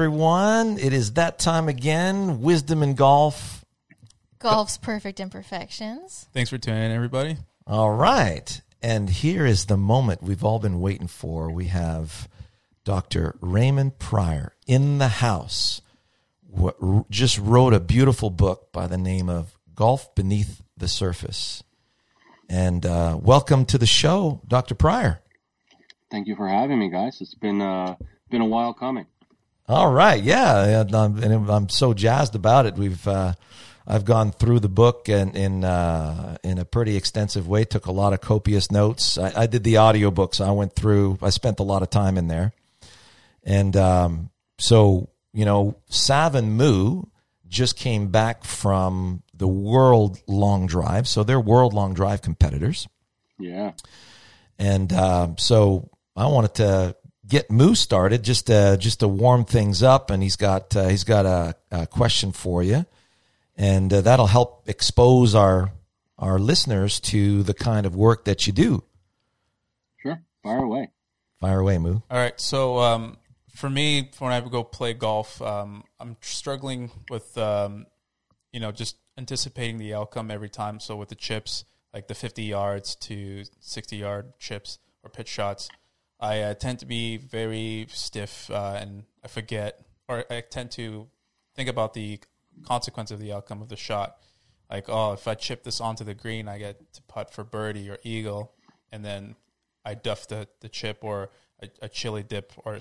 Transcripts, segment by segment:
everyone. It is that time again. Wisdom in golf. Golf's perfect imperfections. Thanks for tuning in, everybody. All right. And here is the moment we've all been waiting for. We have Dr. Raymond Prior in the house. What, just wrote a beautiful book by the name of Golf Beneath the Surface. And uh, welcome to the show, Dr. Prior. Thank you for having me, guys. It's been uh, been a while coming. All right, yeah, and I'm, and I'm so jazzed about it. We've uh, I've gone through the book and in uh, in a pretty extensive way. Took a lot of copious notes. I, I did the audiobooks. So I went through. I spent a lot of time in there, and um, so you know, Sav and Moo just came back from the World Long Drive, so they're World Long Drive competitors. Yeah, and um, so I wanted to get Moo started just to just to warm things up, and he's got uh, he's got a, a, question for you, and uh, that'll help expose our our listeners to the kind of work that you do. Sure, fire away. Fire away, Moo. All right, so um, for me, when I go play golf, um, I'm struggling with um, you know just anticipating the outcome every time. So with the chips, like the 50 yards to 60 yard chips or pitch shots I uh, tend to be very stiff uh, and I forget, or I tend to think about the consequence of the outcome of the shot. Like, oh, if I chip this onto the green, I get to putt for birdie or eagle, and then I duff the, the chip or a, a chili dip, or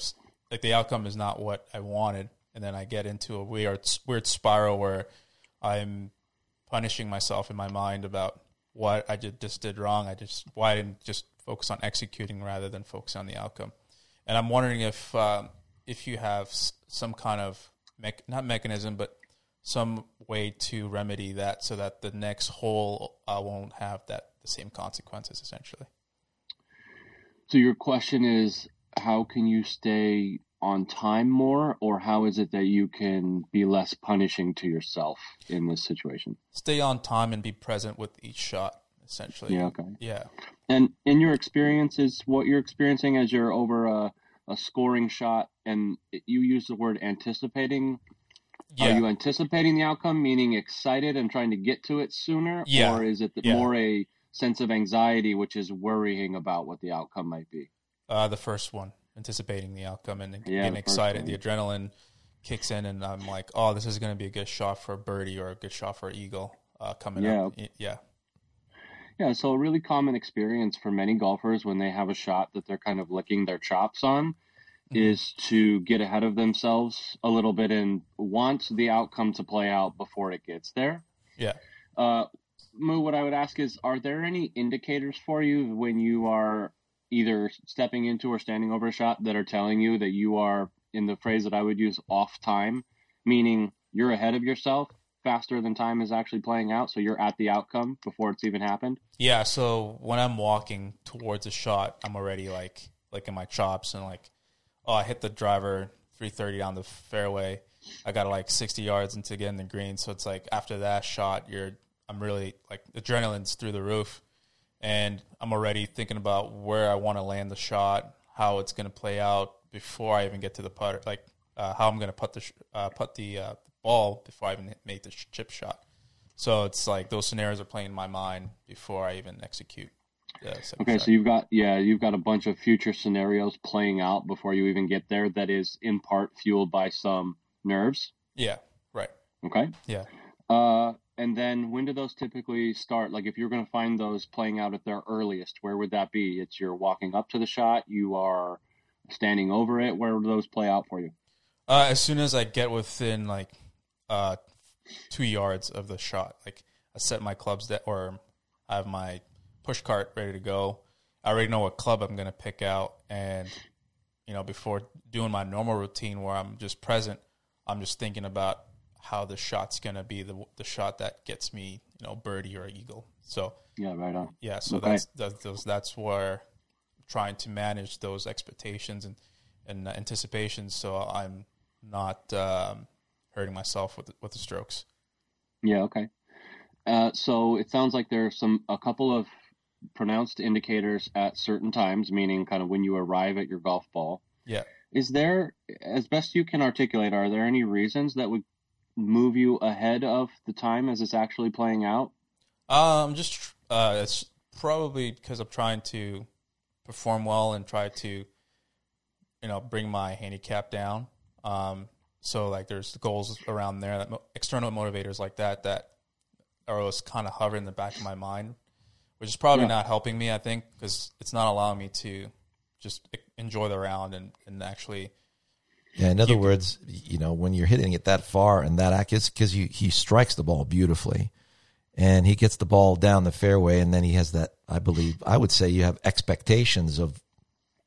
like the outcome is not what I wanted, and then I get into a weird weird spiral where I'm punishing myself in my mind about what I just did wrong. I just why I didn't just focus on executing rather than focus on the outcome. And I'm wondering if um, if you have some kind of me- not mechanism, but some way to remedy that so that the next hole uh, won't have that the same consequences essentially. So your question is how can you stay on time more or how is it that you can be less punishing to yourself in this situation? Stay on time and be present with each shot essentially. Yeah, okay. Yeah. And in your experience, is what you're experiencing as you're over a, a scoring shot, and you use the word anticipating. Yeah. Are you anticipating the outcome, meaning excited and trying to get to it sooner, yeah. or is it yeah. more a sense of anxiety, which is worrying about what the outcome might be? Uh, the first one, anticipating the outcome and yeah, getting excited. The adrenaline kicks in, and I'm like, "Oh, this is going to be a good shot for a birdie or a good shot for an eagle uh, coming yeah. up." Yeah. Yeah, so a really common experience for many golfers when they have a shot that they're kind of licking their chops on mm-hmm. is to get ahead of themselves a little bit and want the outcome to play out before it gets there. Yeah. Uh, Moo, what I would ask is, are there any indicators for you when you are either stepping into or standing over a shot that are telling you that you are, in the phrase that I would use, off time, meaning you're ahead of yourself faster than time is actually playing out so you're at the outcome before it's even happened? Yeah so when i'm walking towards a shot i'm already like like in my chops and like oh i hit the driver 330 down the fairway. I got like 60 yards into getting the green. So it's like after that shot you're i'm really like adrenaline's through the roof. And i'm already thinking about where i want to land the shot how it's going to play out before i even get to the putter like uh, how i'm going to put the uh, put the uh, ball before I even make the chip shot. So it's like those scenarios are playing in my mind before I even execute. okay, shot. so you've got yeah, you've got a bunch of future scenarios playing out before you even get there. That is in part fueled by some nerves. Yeah. Right. Okay. Yeah. Uh, and then when do those typically start? Like if you're going to find those playing out at their earliest, where would that be? It's you're walking up to the shot, you are standing over it. Where do those play out for you? Uh, as soon as I get within like uh, two yards of the shot. Like I set my clubs that, or I have my push cart ready to go. I already know what club I'm going to pick out, and you know, before doing my normal routine where I'm just present, I'm just thinking about how the shot's going to be the the shot that gets me, you know, birdie or eagle. So yeah, right on. Yeah, so okay. that's that's that's where I'm trying to manage those expectations and and anticipations, so I'm not um, hurting myself with the, with the strokes. Yeah. Okay. Uh, so it sounds like there are some a couple of pronounced indicators at certain times, meaning kind of when you arrive at your golf ball. Yeah. is there, as best you can articulate, are there any reasons that would move you ahead of the time as it's actually playing out? Um, just uh, it's probably because I'm trying to perform well and try to, you know, bring my handicap down. Um, so like there's goals around there, that mo- external motivators like that that are always kind of hovering in the back of my mind, which is probably Yeah. not helping me. I think because it's not allowing me to just enjoy the round and and actually Yeah, in other words, you know, when you're hitting it that far and that accurate, because he strikes the ball beautifully, and he gets the ball down the fairway, and then he has that. I believe I would say you have expectations of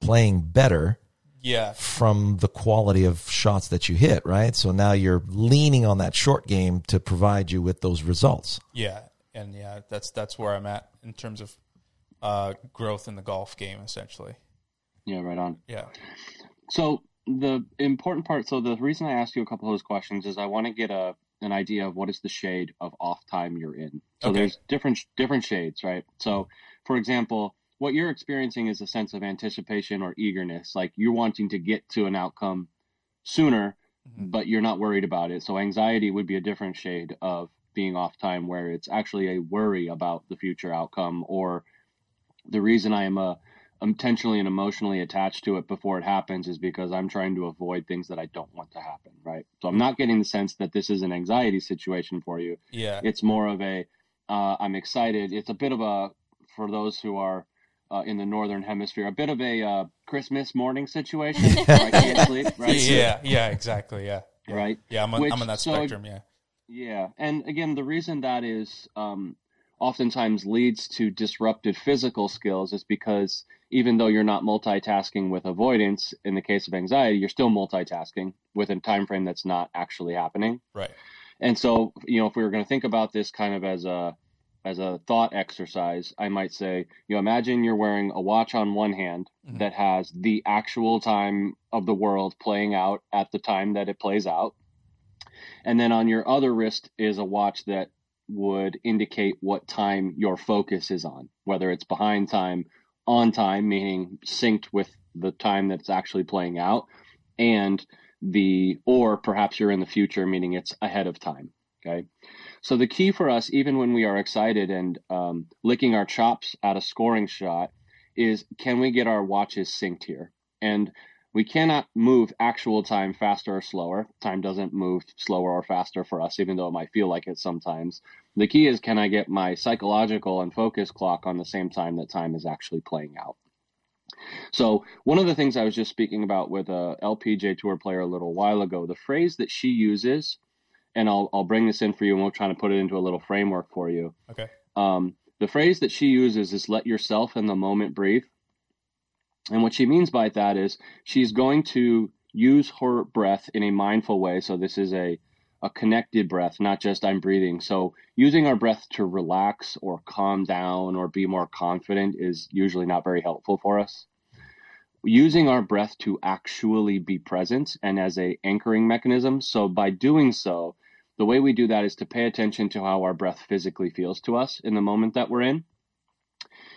playing better yeah from the quality of shots that you hit, right? So now you're leaning on that short game to provide you with those results. yeah and yeah that's that's where I'm at in terms of uh, growth in the golf game essentially. Yeah, right on. Yeah. So the important part. So the reason I asked you a couple of those questions is I want to get a an idea of what is the shade of off time you're in. So Okay. there's different different shades, right? So for example, what you're experiencing is a sense of anticipation or eagerness, like you're wanting to get to an outcome sooner, Mhm. but you're not worried about it. So anxiety would be a different shade of being off time, where it's actually a worry about the future outcome or the reason I am a intentionally and emotionally attached to it before it happens is because I'm trying to avoid things that I don't want to happen, right? So I'm not getting the sense that this is an anxiety situation for you. Yeah. It's more of a uh, I'm excited. It's a bit of a for those who are uh, in the northern hemisphere, a bit of a uh, Christmas morning situation. where I can't sleep, right? Yeah, yeah, exactly. Yeah. yeah. Right. Yeah, I'm on, Which- I'm on that so- spectrum. Yeah. Yeah, and again, the reason that is um, oftentimes leads to disrupted physical skills is because even though you're not multitasking with avoidance, in the case of anxiety, you're still multitasking with a time frame that's not actually happening. Right. And so, you know, if we were going to think about this kind of as a as a thought exercise, I might say, you know, imagine you're wearing a watch on one hand Mhm. that has the actual time of the world playing out at the time that it plays out. And then on your other wrist is a watch that would indicate what time your focus is on, whether it's behind time, on time, meaning synced with the time that's actually playing out, and the, or perhaps you're in the future, meaning it's ahead of time. Okay. So the key for us, even when we are excited and um, licking our chops at a scoring shot, is can we get our watches synced here? And we cannot move actual time faster or slower. Time doesn't move slower or faster for us, even though it might feel like it sometimes. The key is can I get my psychological and focus clock on the same time that time is actually playing out? So, one of the things I was just speaking about with a LPGA Tour player a little while ago, the phrase that she uses, and I'll, I'll bring this in for you and we'll try to put it into a little framework for you. Okay. Um, the phrase that she uses is let yourself in the moment breathe. And what she means by that is she's going to use her breath in a mindful way. So this is a, a connected breath, not just I'm breathing. So using our breath to relax or calm down or be more confident is usually not very helpful for us. Using our breath to actually be present and as a anchoring mechanism. So by doing so, the way we do that is to pay attention to how our breath physically feels to us in the moment that we're in.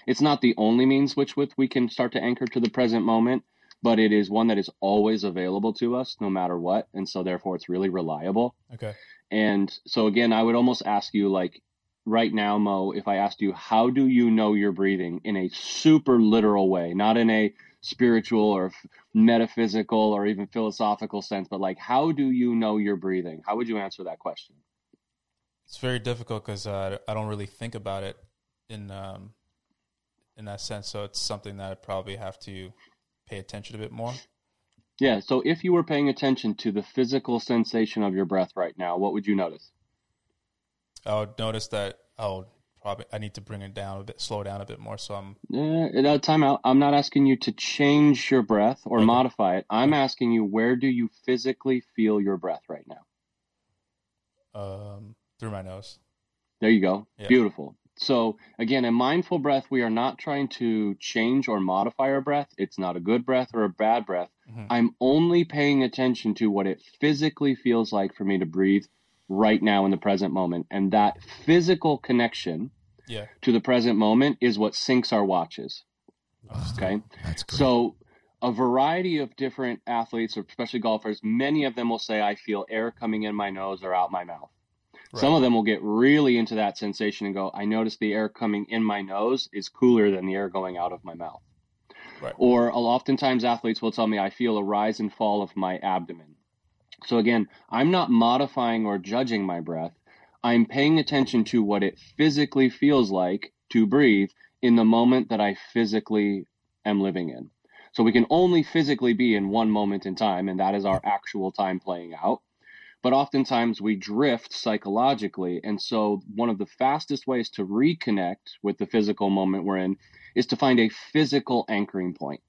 It's not the only means which with we can start to anchor to the present moment, but it is one that is always available to us no matter what, and so therefore it's really reliable. Okay. And so again, I would almost ask you like right now, Mo, if I asked you, how do you know you're breathing in a super literal way, not in a spiritual or f- metaphysical or even philosophical sense, but like, how do you know you're breathing? How would you answer that question? It's very difficult because uh, I don't really think about it in um, in that sense. So it's something that I probably have to pay attention to a bit more. Yeah. So if you were paying attention to the physical sensation of your breath right now, what would you notice? I would notice that I'll probably I need to bring it down a bit, slow down a bit more. So I'm Uh, time out. I'm not asking you to change your breath or Okay. modify it. I'm asking you, where do you physically feel your breath right now? um, through my nose. There you go. Yeah. Beautiful. So, again, in mindful breath, we are not trying to change or modify our breath. It's not a good breath or a bad breath. Mhm. I'm only paying attention to what it physically feels like for me to breathe right now in the present moment. And that physical connection Yeah. to the present moment is what syncs our watches. Okay. That's great. So, a variety of different athletes, especially golfers, many of them will say, I feel air coming in my nose or out my mouth. Right. Some of them will get really into that sensation and go, I notice the air coming in my nose is cooler than the air going out of my mouth. Right. Or oftentimes athletes will tell me, I feel a rise and fall of my abdomen. So again, I'm not modifying or judging my breath. I'm paying attention to what it physically feels like to breathe in the moment that I physically am living in. So we can only physically be in one moment in time, and that is our actual time playing out. But oftentimes we drift psychologically. And so one of the fastest ways to reconnect with the physical moment we're in is to find a physical anchoring point.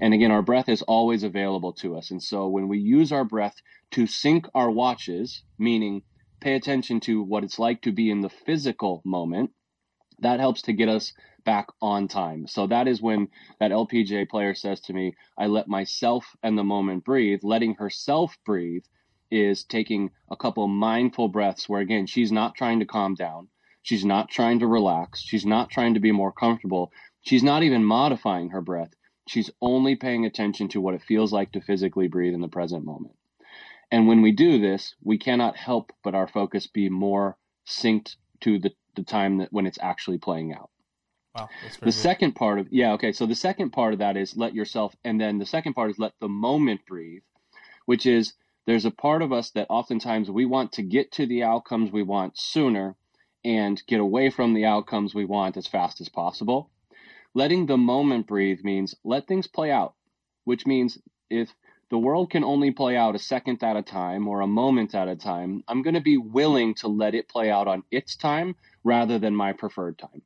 And again, our breath is always available to us. And so when we use our breath to sync our watches, meaning pay attention to what it's like to be in the physical moment, that helps to get us back on time. So that is when that LPGA player says to me, I let myself and the moment breathe. Letting herself breathe is taking a couple mindful breaths where, again, she's not trying to calm down. She's not trying to relax. She's not trying to be more comfortable. She's not even modifying her breath. She's only paying attention to what it feels like to physically breathe in the present moment. And when we do this, we cannot help but our focus be more synced to the, the time that when it's actually playing out. Wow, that's The good. second part of yeah, okay. So the second part of that is let yourself, and then the second part is let the moment breathe, which is there's a part of us that oftentimes we want to get to the outcomes we want sooner and get away from the outcomes we want as fast as possible. Letting the moment breathe means let things play out, which means if the world can only play out a second at a time or a moment at a time, I'm going to be willing to let it play out on its time rather than my preferred time.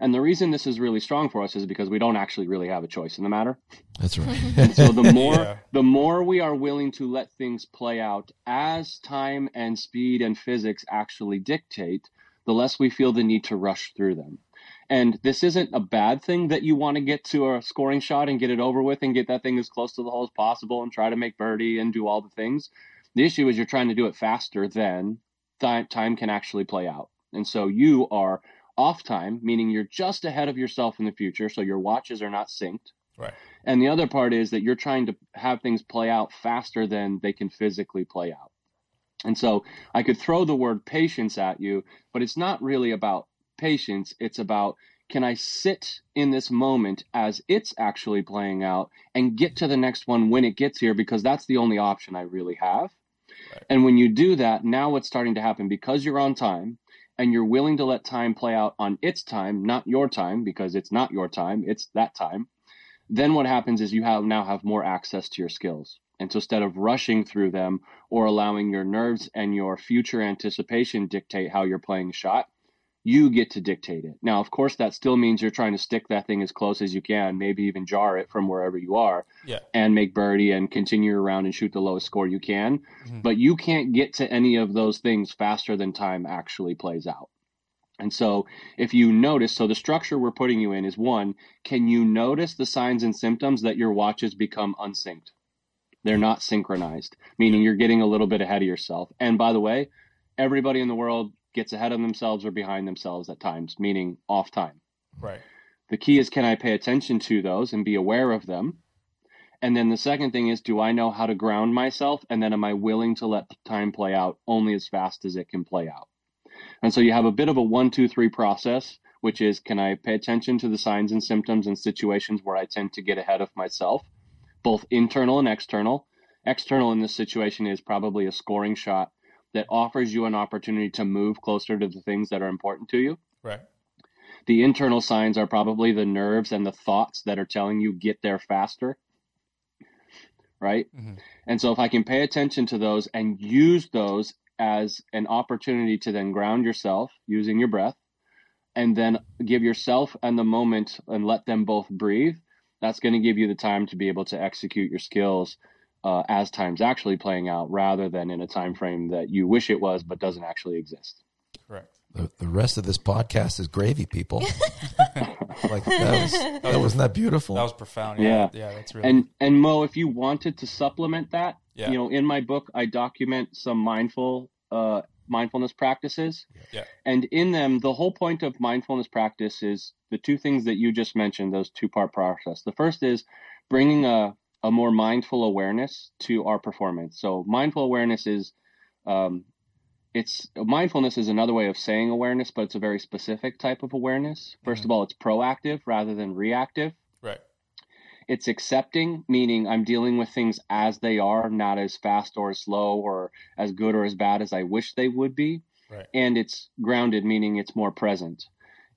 And the reason this is really strong for us is because we don't actually really have a choice in the matter. That's right. So the more Yeah. the more we are willing to let things play out as time and speed and physics actually dictate, the less we feel the need to rush through them. And this isn't a bad thing that you want to get to a scoring shot and get it over with and get that thing as close to the hole as possible and try to make birdie and do all the things. The issue is you're trying to do it faster than time, time can actually play out. And so you are off time, meaning you're just ahead of yourself in the future. So your watches are not synced. Right. And the other part is that you're trying to have things play out faster than they can physically play out. And so I could throw the word patience at you, but it's not really about patience. It's about can I sit in this moment as it's actually playing out and get to the next one when it gets here because that's the only option I really have. Right. And when you do that, now what's starting to happen because you're on time and you're willing to let time play out on its time, not your time because it's not your time, it's that time then what happens is you have now have more access to your skills. And so instead of rushing through them or allowing your nerves and your future anticipation dictate how you're playing a shot, you get to dictate it. Now, of course, that still means you're trying to stick that thing as close as you can, maybe even jar it from wherever you are Yeah. and make birdie and continue around and shoot the lowest score you can. Mhm. But you can't get to any of those things faster than time actually plays out. And so, if you notice, so the structure we're putting you in is one, can you notice the signs and symptoms that your watches become unsynced? They're not synchronized, meaning you're getting a little bit ahead of yourself. And by the way, everybody in the world gets ahead of themselves or behind themselves at times, meaning off time. Right. The key is can I pay attention to those and be aware of them? And then the second thing is do I know how to ground myself? And then am I willing to let time play out only as fast as it can play out? And so you have a bit of a one, two, three process, which is can I pay attention to the signs and symptoms and situations where I tend to get ahead of myself, both internal and external? External in this situation is probably a scoring shot that offers you an opportunity to move closer to the things that are important to you Right. the internal signs are probably the nerves and the thoughts that are telling you get there faster right Mhm. and so if i can pay attention to those and use those as an opportunity to then ground yourself using your breath and then give yourself and the moment and let them both breathe that's going to give you the time to be able to execute your skills uh, as time's actually playing out rather than in a time frame that you wish it was but doesn't actually exist Correct. The, the rest of this podcast is gravy, people. like that was that wasn't that beautiful. That was profound. Yeah. Yeah. Yeah. That's really. And and Mo, if you wanted to supplement that, Yeah. you know, in my book I document some mindful uh, mindfulness practices. Yeah. And in them, the whole point of mindfulness practice is the two things that you just mentioned, those two part process. The first is bringing a, a more mindful awareness to our performance. So mindful awareness is um, it's mindfulness is another way of saying awareness, but it's a very specific type of awareness. 1st Mhm. of all, it's proactive rather than reactive. Right. It's accepting, meaning I'm dealing with things as they are, not as fast or as slow or as good or as bad as I wish they would be. Right. And it's grounded, meaning it's more present.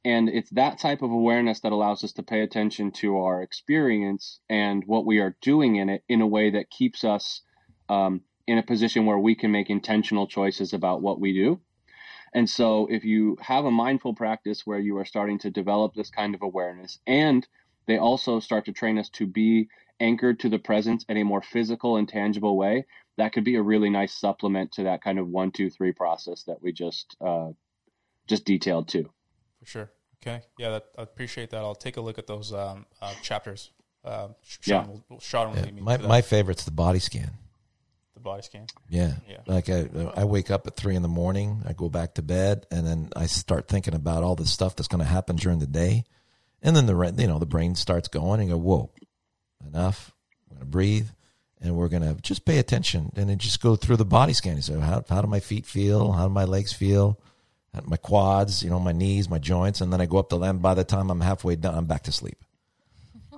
And it's that type of awareness that allows us to pay attention to our experience and what we are doing in it in a way that keeps us um, in a position where we can make intentional choices about what we do. And so, if you have a mindful practice where you are starting to develop this kind of awareness, and they also start to train us to be anchored to the present in a more physical and tangible way, that could be a really nice supplement to that kind of one, two, three process that we just uh, just detailed too. For sure. Okay. Yeah, that, I appreciate that. I'll take a look at those um, uh, chapters. Um, Sh- Yeah. Sean will, Sean will Yeah, lead me my to that, my favorite's the body scan. the body scan. Yeah. Yeah. Like I, I wake up at three in the morning, I go back to bed, and then I start thinking about all the stuff that's going to happen during the day, and then the you know the brain starts going and go, whoa, enough. I'm going to breathe, and we're going to just pay attention, and then just go through the body scan. So how how do my feet feel? How do my legs feel? How do My quads, you know, my knees, my joints, and then I go up the land. By the time I'm halfway done, I'm back to sleep.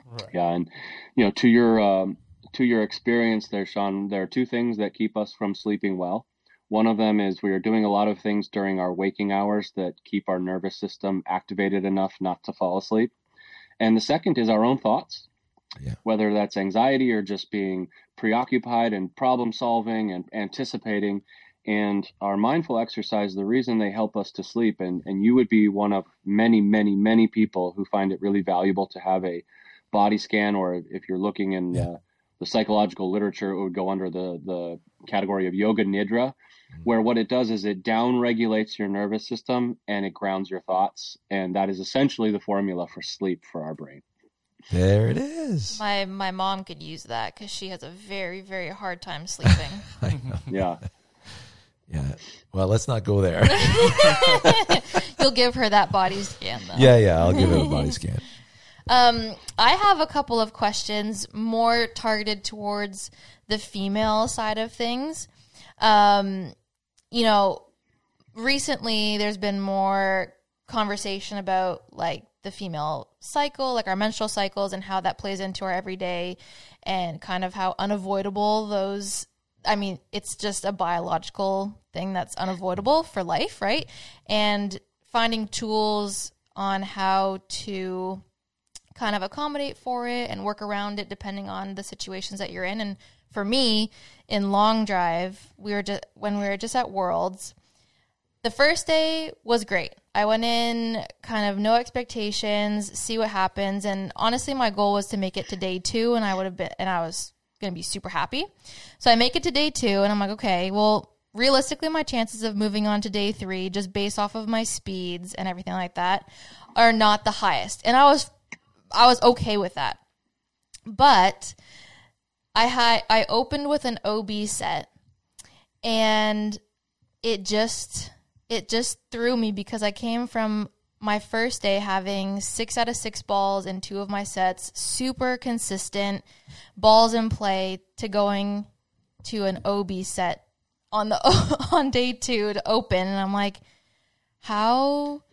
Right. Yeah, and you know, to your um, to your experience there, Sean, there are two things that keep us from sleeping well. One of them is we are doing a lot of things during our waking hours that keep our nervous system activated enough not to fall asleep. And the second is our own thoughts. Yeah. Whether that's anxiety or just being preoccupied and problem solving and anticipating. And our mindful exercise, the reason they help us to sleep, and, and you would be one of many, many, many people who find it really valuable to have a body scan, or if you're looking in Yeah. the, the psychological literature, it would go under the, the category of yoga nidra, mm-hmm. where what it does is it down regulates your nervous system and it grounds your thoughts. And that is essentially the formula for sleep for our brain. There it is. My my mom could use that because she has a very very hard time sleeping. I know. Yeah. Yeah. Well, let's not go there. You'll give her that body scan though. yeah, yeah. I'll give it a body scan. Um, I have a couple of questions more targeted towards the female side of things. Um, you know, recently there's been more conversation about like the female cycle, like our menstrual cycles, and how that plays into our everyday, and kind of how unavoidable those. I mean, it's just a biological thing that's unavoidable for life, right? And finding tools on how to kind of accommodate for it and work around it depending on the situations that you're in. And for me, in long drive, we were just when we were just at Worlds. The first day was great. I went in kind of no expectations, see what happens, and honestly, my goal was to make it to day two, and I would have been, and I was going to be super happy. So I make it to day two, and I'm like, okay, well, realistically, my chances of moving on to day three, just based off of my speeds and everything like that, are not the highest. And I was I was okay with that. But I had I opened with an OB set and it just it just threw me because I came from my first day having 6 out of 6 balls in two of my sets, super consistent balls in play to going to an OB set on the on day 2 to open and I'm like how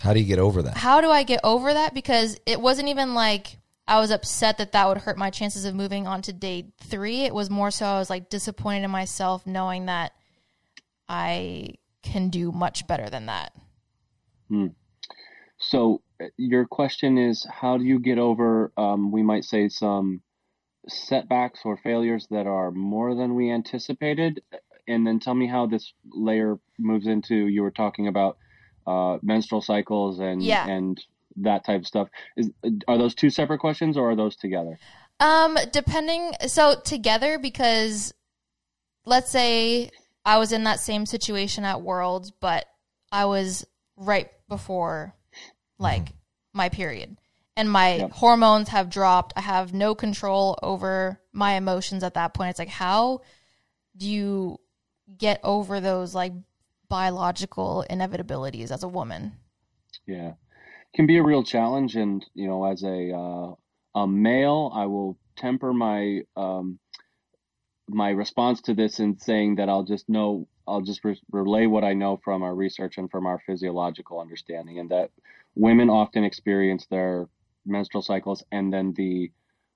How do you get over that? how do I get over that? Because it wasn't even like I was upset that that would hurt my chances of moving on to day three. It was more so I was like disappointed in myself knowing that I can do much better than that. So uh, your question is, how do you get over, um, we might say, some setbacks or failures that are more than we anticipated? And then tell me how this layer moves into, you were talking about uh, menstrual cycles and Yeah. and that type of stuff. Is are those two separate questions or are those together? Um, depending, so together because let's say I was in that same situation at Worlds, but I was right before like my period and my Yep. hormones have dropped. I have no control over my emotions at that point. It's like, how do you get over those like biological inevitabilities as a woman? Yeah, can be a real challenge, and you know, as a uh, a male, I will temper my um, my response to this in saying that I'll just know I'll just re- relay what I know from our research and from our physiological understanding, and that women often experience their menstrual cycles and then the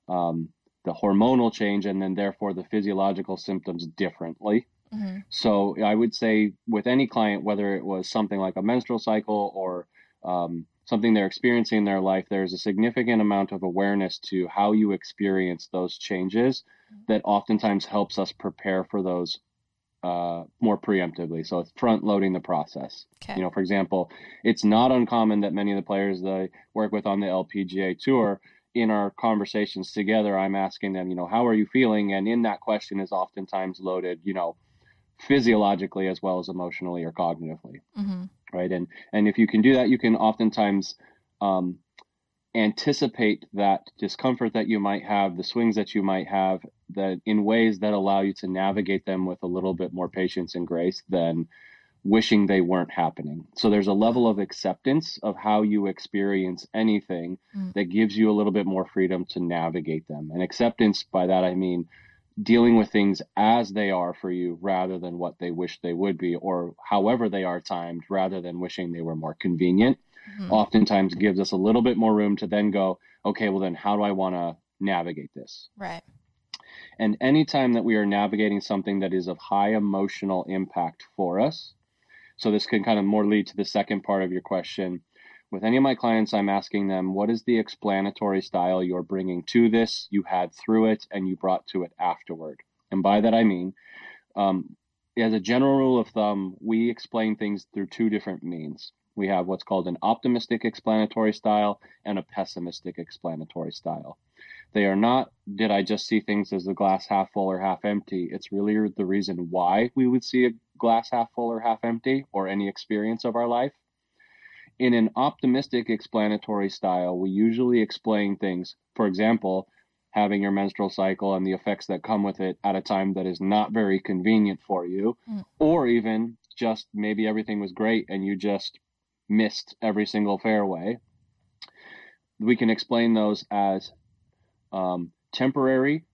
um, the hormonal change and then therefore the physiological symptoms differently. Mm-hmm. So I would say with any client, whether it was something like a menstrual cycle or um, something they're experiencing in their life, there's a significant amount of awareness to how you experience those changes that oftentimes helps us prepare for those uh, more preemptively. So it's front loading the process. Okay. You know, for example, it's not uncommon that many of the players that I work with on the LPGA tour, in our conversations together, I'm asking them, you know, how are you feeling? And in that question is oftentimes loaded, you know, physiologically as well as emotionally or cognitively. Mm-hmm right? And and if you can do that, you can oftentimes um, anticipate that discomfort that you might have, the swings that you might have, that in ways that allow you to navigate them with a little bit more patience and grace than wishing they weren't happening. So there's a level of acceptance of how you experience anything mm. that gives you a little bit more freedom to navigate them. And acceptance by that I mean dealing with things as they are for you rather than what they wish they would be or however they are timed rather than wishing they were more convenient mm-hmm. oftentimes gives us a little bit more room to then go okay well then how do i want to navigate this right and anytime that we are navigating something that is of high emotional impact for us so this can kind of more lead to the second part of your question with any of my clients, I'm asking them, what is the explanatory style you're bringing to this, you had through it, and you brought to it afterward? And by that I mean, um, as a general rule of thumb, we explain things through two different means. We have what's called an optimistic explanatory style and a pessimistic explanatory style. They are not, did I just see things as the glass half full or half empty? It's really the reason why we would see a glass half full or half empty or any experience of our life. In an optimistic explanatory style, we usually explain things, for example, having your menstrual cycle and the effects that come with it at a time that is not very convenient for you, mm. or even just maybe everything was great and you just missed every single fairway. We can explain those as um, temporary,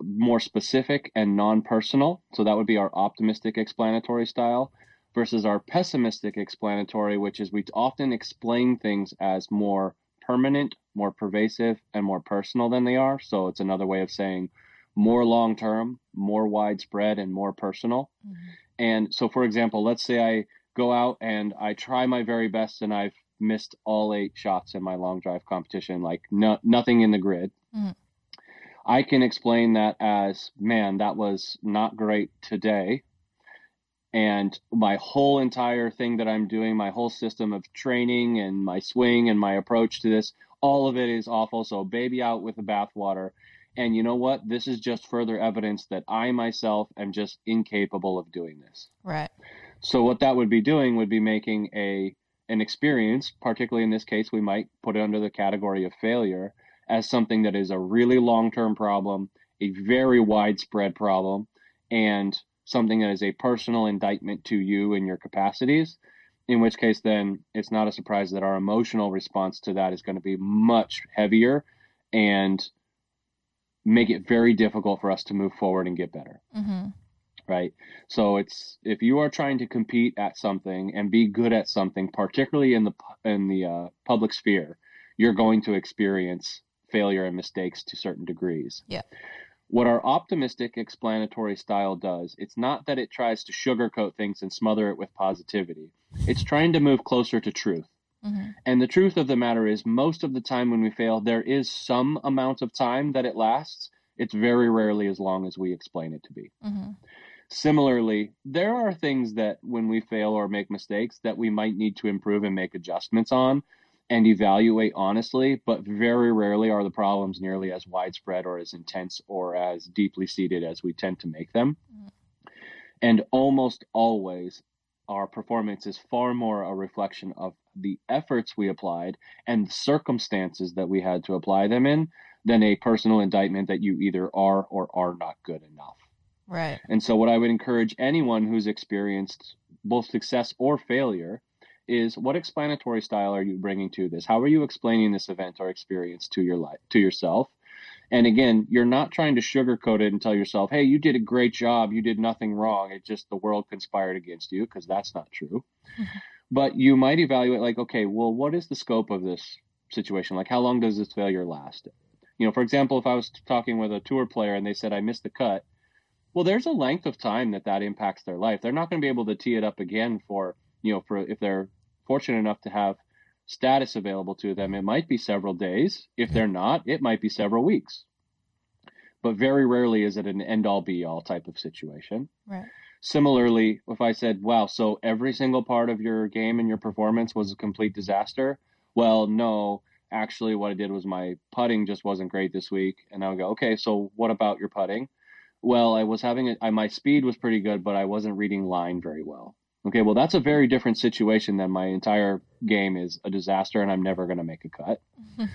more specific, and non personal. So that would be our optimistic explanatory style versus our pessimistic explanatory, which is we often explain things as more permanent, more pervasive, and more personal than they are. So it's another way of saying more long term, more widespread, and more personal. Mm-hmm. And so, for example, let's say I go out and I try my very best and I've missed all eight shots in my long drive competition, like no, nothing in the grid. Mm-hmm. I can explain that as, man, that was not great today and my whole entire thing that I'm doing, my whole system of training and my swing and my approach to this, all of it is awful. So baby out with the bathwater. And you know what? This is just further evidence that I myself am just incapable of doing this. Right. So what that would be doing would be making a an experience, particularly in this case, we might put it under the category of failure as something that is a really long-term problem, a very widespread problem, and something that is a personal indictment to you and your capacities, in which case then it's not a surprise that our emotional response to that is going to be much heavier and make it very difficult for us to move forward and get better. Mm-hmm. Right. So it's if you are trying to compete at something and be good at something, particularly in the in the uh, public sphere, you're going to experience failure and mistakes to certain degrees. Yeah. What our optimistic explanatory style does, it's not that it tries to sugarcoat things and smother it with positivity. It's trying to move closer to truth. Mm-hmm. And the truth of the matter is, most of the time when we fail, there is some amount of time that it lasts. It's very rarely as long as we explain it to be. Mm-hmm. Similarly, there are things that when we fail or make mistakes that we might need to improve and make adjustments on and evaluate honestly, but very rarely are the problems nearly as widespread or as intense or as deeply seated as we tend to make them. And almost always, our performance is far more a reflection of the efforts we applied and the circumstances that we had to apply them in than a personal indictment that you either are or are not good enough. Right. And so, what I would encourage anyone who's experienced both success or failure is what explanatory style are you bringing to this? How are you explaining this event or experience to your life to yourself? And again, you're not trying to sugarcoat it and tell yourself, "Hey, you did a great job. You did nothing wrong. It just the world conspired against you," because that's not true. Mm-hmm. But you might evaluate like, "Okay, well, what is the scope of this situation? Like how long does this failure last?" You know, for example, if I was talking with a tour player and they said I missed the cut, well, there's a length of time that that impacts their life. They're not going to be able to tee it up again for, you know, for if they're fortunate enough to have status available to them, it might be several days. If they're not, it might be several weeks. But very rarely is it an end all be all type of situation. Right. Similarly, if I said, wow, so every single part of your game and your performance was a complete disaster, well, no, actually, what I did was my putting just wasn't great this week. And I would go, okay, so what about your putting? Well, I was having it, my speed was pretty good, but I wasn't reading line very well. Okay, well, that's a very different situation than my entire game is a disaster and I'm never going to make a cut.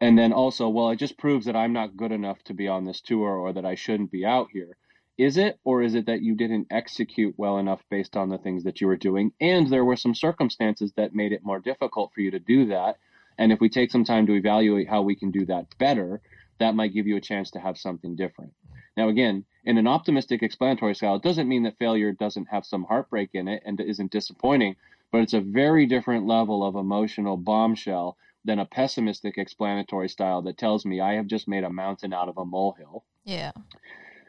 and then also, well, it just proves that I'm not good enough to be on this tour or that I shouldn't be out here. Is it, or is it that you didn't execute well enough based on the things that you were doing? And there were some circumstances that made it more difficult for you to do that. And if we take some time to evaluate how we can do that better, that might give you a chance to have something different. Now, again, in an optimistic explanatory style, it doesn't mean that failure doesn't have some heartbreak in it and isn't disappointing, but it's a very different level of emotional bombshell than a pessimistic explanatory style that tells me I have just made a mountain out of a molehill. Yeah.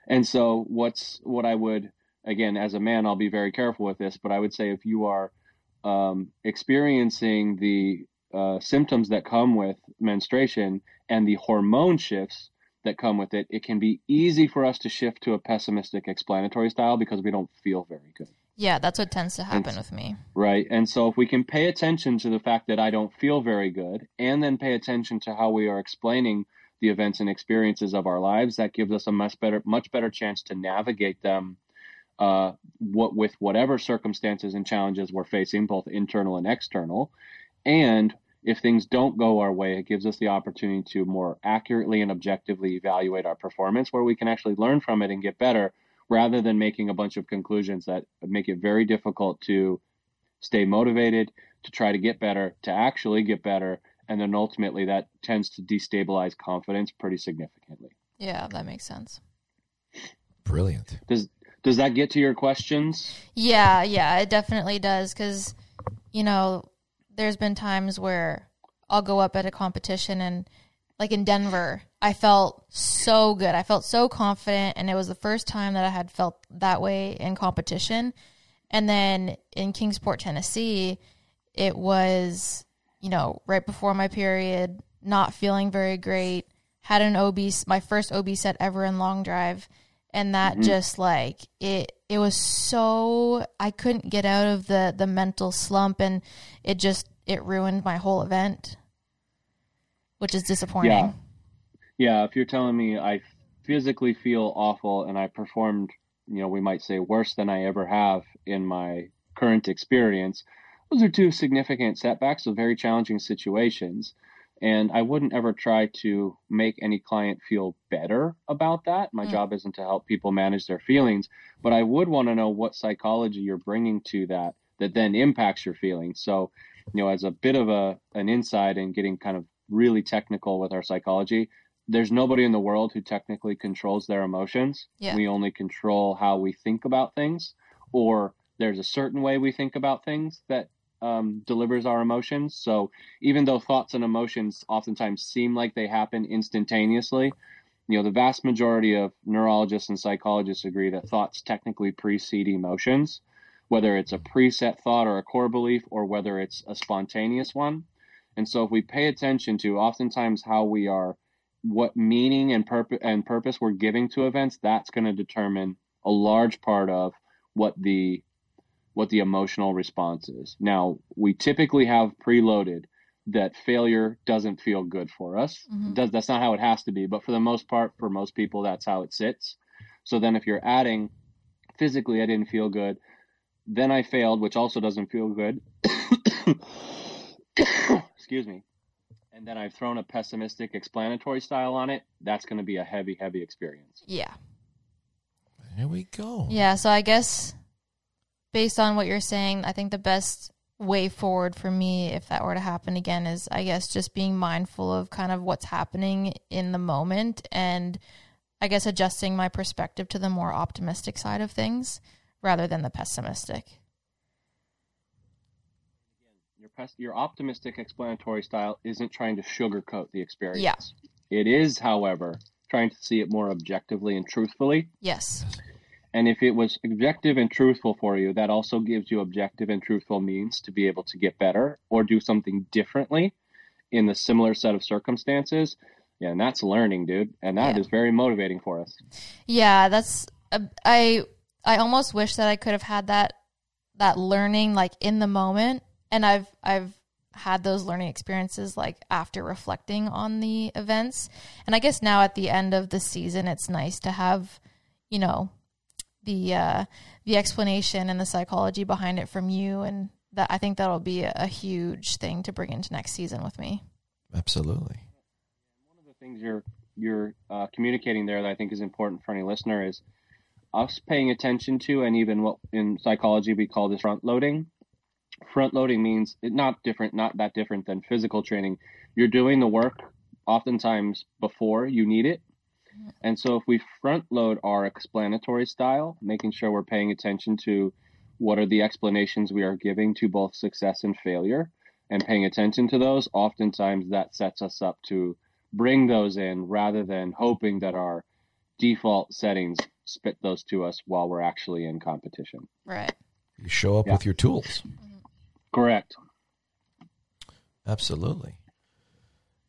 And so, what's what I would again as a man, I'll be very careful with this, but I would say if you are um, experiencing the uh, symptoms that come with menstruation and the hormone shifts that come with it, it can be easy for us to shift to a pessimistic explanatory style because we don't feel very good. Yeah, that's what tends to happen with me. Right. And so if we can pay attention to the fact that I don't feel very good and then pay attention to how we are explaining the events and experiences of our lives, that gives us a much better much better chance to navigate them uh, what with whatever circumstances and challenges we're facing, both internal and external. And if things don't go our way, it gives us the opportunity to more accurately and objectively evaluate our performance where we can actually learn from it and get better rather than making a bunch of conclusions that make it very difficult to stay motivated, to try to get better, to actually get better. And then ultimately that tends to destabilize confidence pretty significantly. Yeah, that makes sense. Brilliant. Does does that get to your questions? Yeah, yeah, it definitely does because, you know, there's been times where I'll go up at a competition and like in Denver, I felt so good. I felt so confident and it was the first time that I had felt that way in competition. And then in Kingsport, Tennessee, it was, you know, right before my period, not feeling very great, had an OB my first OB set ever in long drive and that mm-hmm. just like it it was so I couldn't get out of the the mental slump and it just it ruined my whole event which is disappointing Yeah. Yeah, if you're telling me I physically feel awful and I performed, you know, we might say worse than I ever have in my current experience, those are two significant setbacks of very challenging situations. And I wouldn't ever try to make any client feel better about that. My Mm. job isn't to help people manage their feelings, but I would want to know what psychology you're bringing to that that then impacts your feelings. So, you know, as a bit of a an insight and getting kind of really technical with our psychology, there's nobody in the world who technically controls their emotions. Yeah. We only control how we think about things, or there's a certain way we think about things that um, delivers our emotions. So even though thoughts and emotions oftentimes seem like they happen instantaneously, you know, the vast majority of neurologists and psychologists agree that thoughts technically precede emotions, whether it's a preset thought or a core belief, or whether it's a spontaneous one. And so if we pay attention to oftentimes how we are what meaning and purpose and purpose we're giving to events, that's going to determine a large part of what the what the emotional response is. Now, we typically have preloaded that failure doesn't feel good for us. Mhm. Does that's not how it has to be, but for the most part, for most people, that's how it sits. So then, if you're adding physically, I didn't feel good, then I failed, which also doesn't feel good. Excuse me. And then I've thrown a pessimistic explanatory style on it. That's going to be a heavy, heavy experience. yeah There we go. yeah so I guess based on what you're saying I think the best way forward for me if that were to happen again is I guess just being mindful of kind of what's happening in the moment and I guess adjusting my perspective to the more optimistic side of things rather than the pessimistic. Your, pes- your optimistic explanatory style isn't trying to sugarcoat the experience. It is, however, trying to see it more objectively and truthfully. Yes. And if it was objective and truthful for you, that also gives you objective and truthful means to be able to get better or do something differently in the similar set of circumstances. Yeah, and that's learning, dude. And that Yeah. is very motivating for us. Yeah, that's uh, I I almost wish that I could have had that that learning like in the moment and I've I've had those learning experiences like after reflecting on the events. And I guess now at the end of the season it's nice to have, you know, the uh the explanation and the psychology behind it from you and that I think that'll be a, a huge thing to bring into next season with me. Absolutely. One of the things you're you're uh, communicating there that I think is important for any listener is us paying attention to, and even what in psychology we call this front loading. Front loading means it not different, not that different than physical training. You're doing the work oftentimes before you need it. And so if we front load our explanatory style, making sure we're paying attention to what are the explanations we are giving to both success and failure and paying attention to those, oftentimes that sets us up to bring those in rather than hoping that our default settings spit those to us while we're actually in competition. Right. You show up Yeah. with your tools. Correct. Absolutely.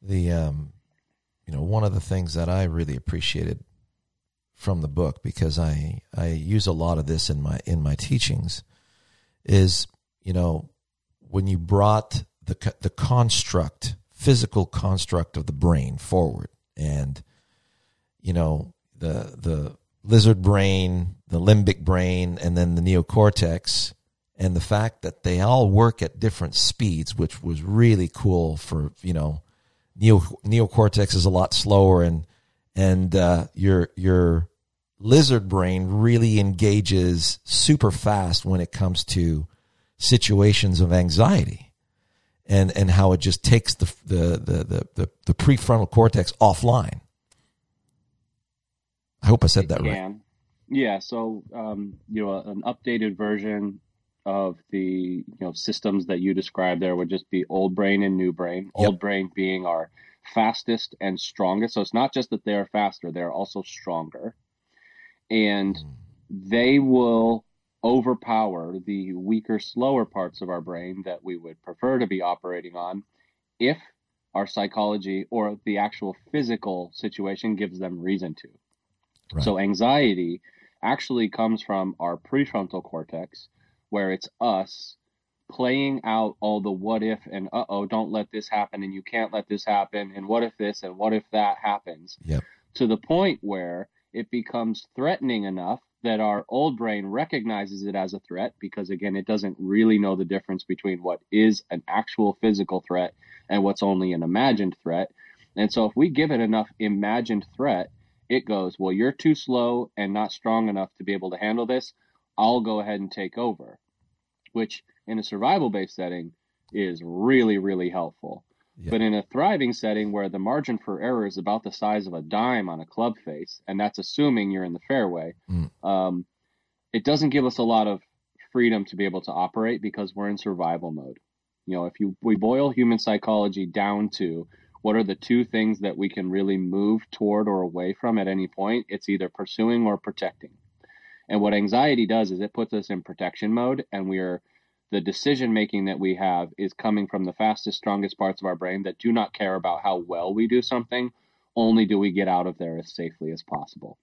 The um, you know, one of the things that I really appreciated from the book because I I use a lot of this in my in my teachings is you know when you brought the the construct physical construct of the brain forward and you know the the lizard brain the limbic brain and then the neocortex and the fact that they all work at different speeds which was really cool for you know neo neocortex is a lot slower and and uh, your your lizard brain really engages super fast when it comes to situations of anxiety and and how it just takes the the the the, the, the prefrontal cortex offline i hope i said that right. Yeah, so um, you know, an updated version of the you know systems that you described there would just be old brain and new brain. Yep. Old brain being our fastest and strongest. So it's not just that they're faster; they're also stronger, and mm. they will overpower the weaker, slower parts of our brain that we would prefer to be operating on if our psychology or the actual physical situation gives them reason to. Right. So anxiety actually comes from our prefrontal cortex, where it's us playing out all the what if and uh oh, don't let this happen and you can't let this happen and what if this and what if that happens. Yep. to the point where it becomes threatening enough that our old brain recognizes it as a threat because again it doesn't really know the difference between what is an actual physical threat and what's only an imagined threat. And so if we give it enough imagined threat it goes well you're too slow and not strong enough to be able to handle this i'll go ahead and take over which in a survival based setting is really really helpful Yeah. but in a thriving setting where the margin for error is about the size of a dime on a club face, and that's assuming you're in the fairway, Mm. um, it doesn't give us a lot of freedom to be able to operate because we're in survival mode. You know, if you we boil human psychology down to what are the two things that we can really move toward or away from at any point, it's either pursuing or protecting. And what anxiety does is it puts us in protection mode, and we are the decision making that we have is coming from the fastest, strongest parts of our brain that do not care about how well we do something. Only do we get out of there as safely as possible.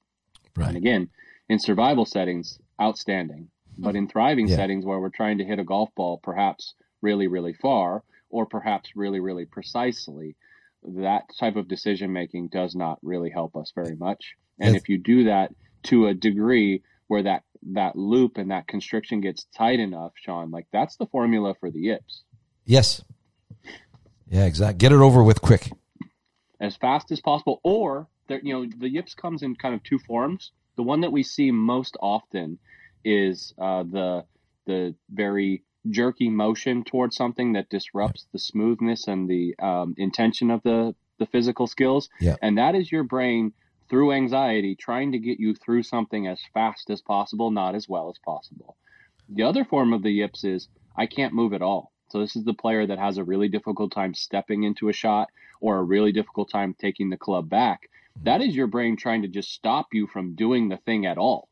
Right. And again, in survival settings, outstanding. But in thriving Yeah. settings where we're trying to hit a golf ball perhaps really, really far, or perhaps really, really precisely, that type of decision making does not really help us very much. And Yes. if you do that to a degree where that that loop and that constriction gets tight enough, Sean, like that's the formula for the yips. yes yeah exactly get it over with quick as fast as possible. Or there, you know, the yips comes in kind of two forms. The one that we see most often is uh, the the very jerky motion towards something that disrupts the smoothness and the um, intention of the the physical skills. Yeah. And that is your brain through anxiety trying to get you through something as fast as possible, not as well as possible. The other form of the yips is I can't move at all. So this is the player that has a really difficult time stepping into a shot or a really difficult time taking the club back. Hmm. That is your brain trying to just stop you from doing the thing at all.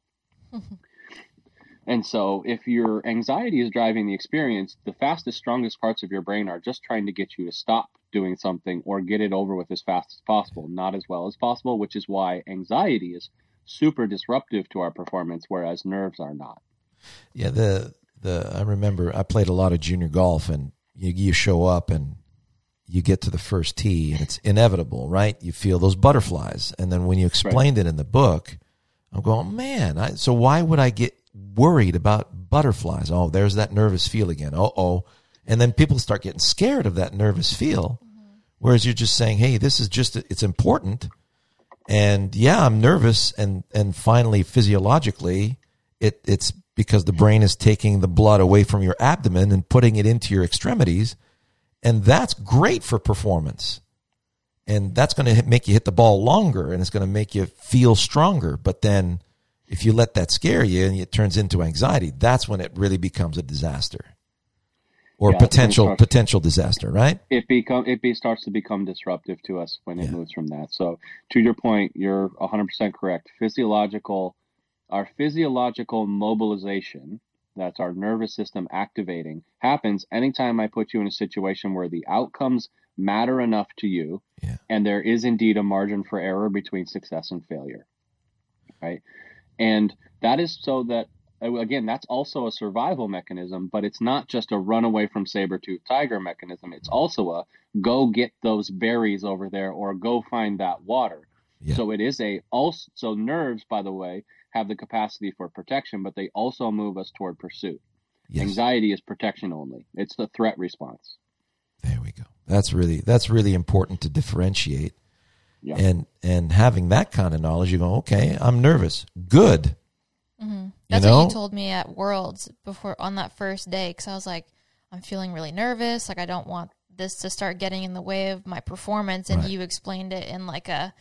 and so if your anxiety is driving the experience, the fastest, strongest parts of your brain are just trying to get you to stop doing something or get it over with as fast as possible, not as well as possible, which is why anxiety is super disruptive to our performance, whereas nerves are not. Yeah, the the I remember I played a lot of junior golf, and you, you show up and you get to the first tee, and it's inevitable, right? You feel those butterflies, and then when you explained it in the book, I'm going, man. I, so why would I get worried about butterflies? Oh, there's that nervous feel again. Oh, oh, and then people start getting scared of that nervous feel, whereas you're just saying, hey, this is just it's important, and yeah, I'm nervous, and and finally physiologically, it it's because the brain is taking the blood away from your abdomen and putting it into your extremities. And that's great for performance. And that's going to make you hit the ball longer and it's going to make you feel stronger. But then if you let that scare you and it turns into anxiety, that's when it really becomes a disaster or Yeah, potential potential disaster, right? it become it be, starts to become disruptive to us when it Yeah. moves from that. So to your point, you're 100% correct. Physiological our physiological mobilization, that's our nervous system activating, happens anytime I put you in a situation where the outcomes matter enough to you Yeah. and there is indeed a margin for error between success and failure. Right? And that is so that again, that's also a survival mechanism, but it's not just a run away from saber-tooth tiger mechanism. It's also a go get those berries over there or go find that water. Yeah. So it is a also so nerves, by the way, have the capacity for protection, but they also move us toward pursuit. Yes. Anxiety is protection only. It's the threat response. There we go. That's really that's really important to differentiate. Yeah. And and having that kind of knowledge, you go, okay, I'm nervous. Good. Mm-hmm. That's know? what you told me at Worlds before on that first day because I was like, I'm feeling really nervous. Like I don't want this to start getting in the way of my performance. And Right. you explained it in like a,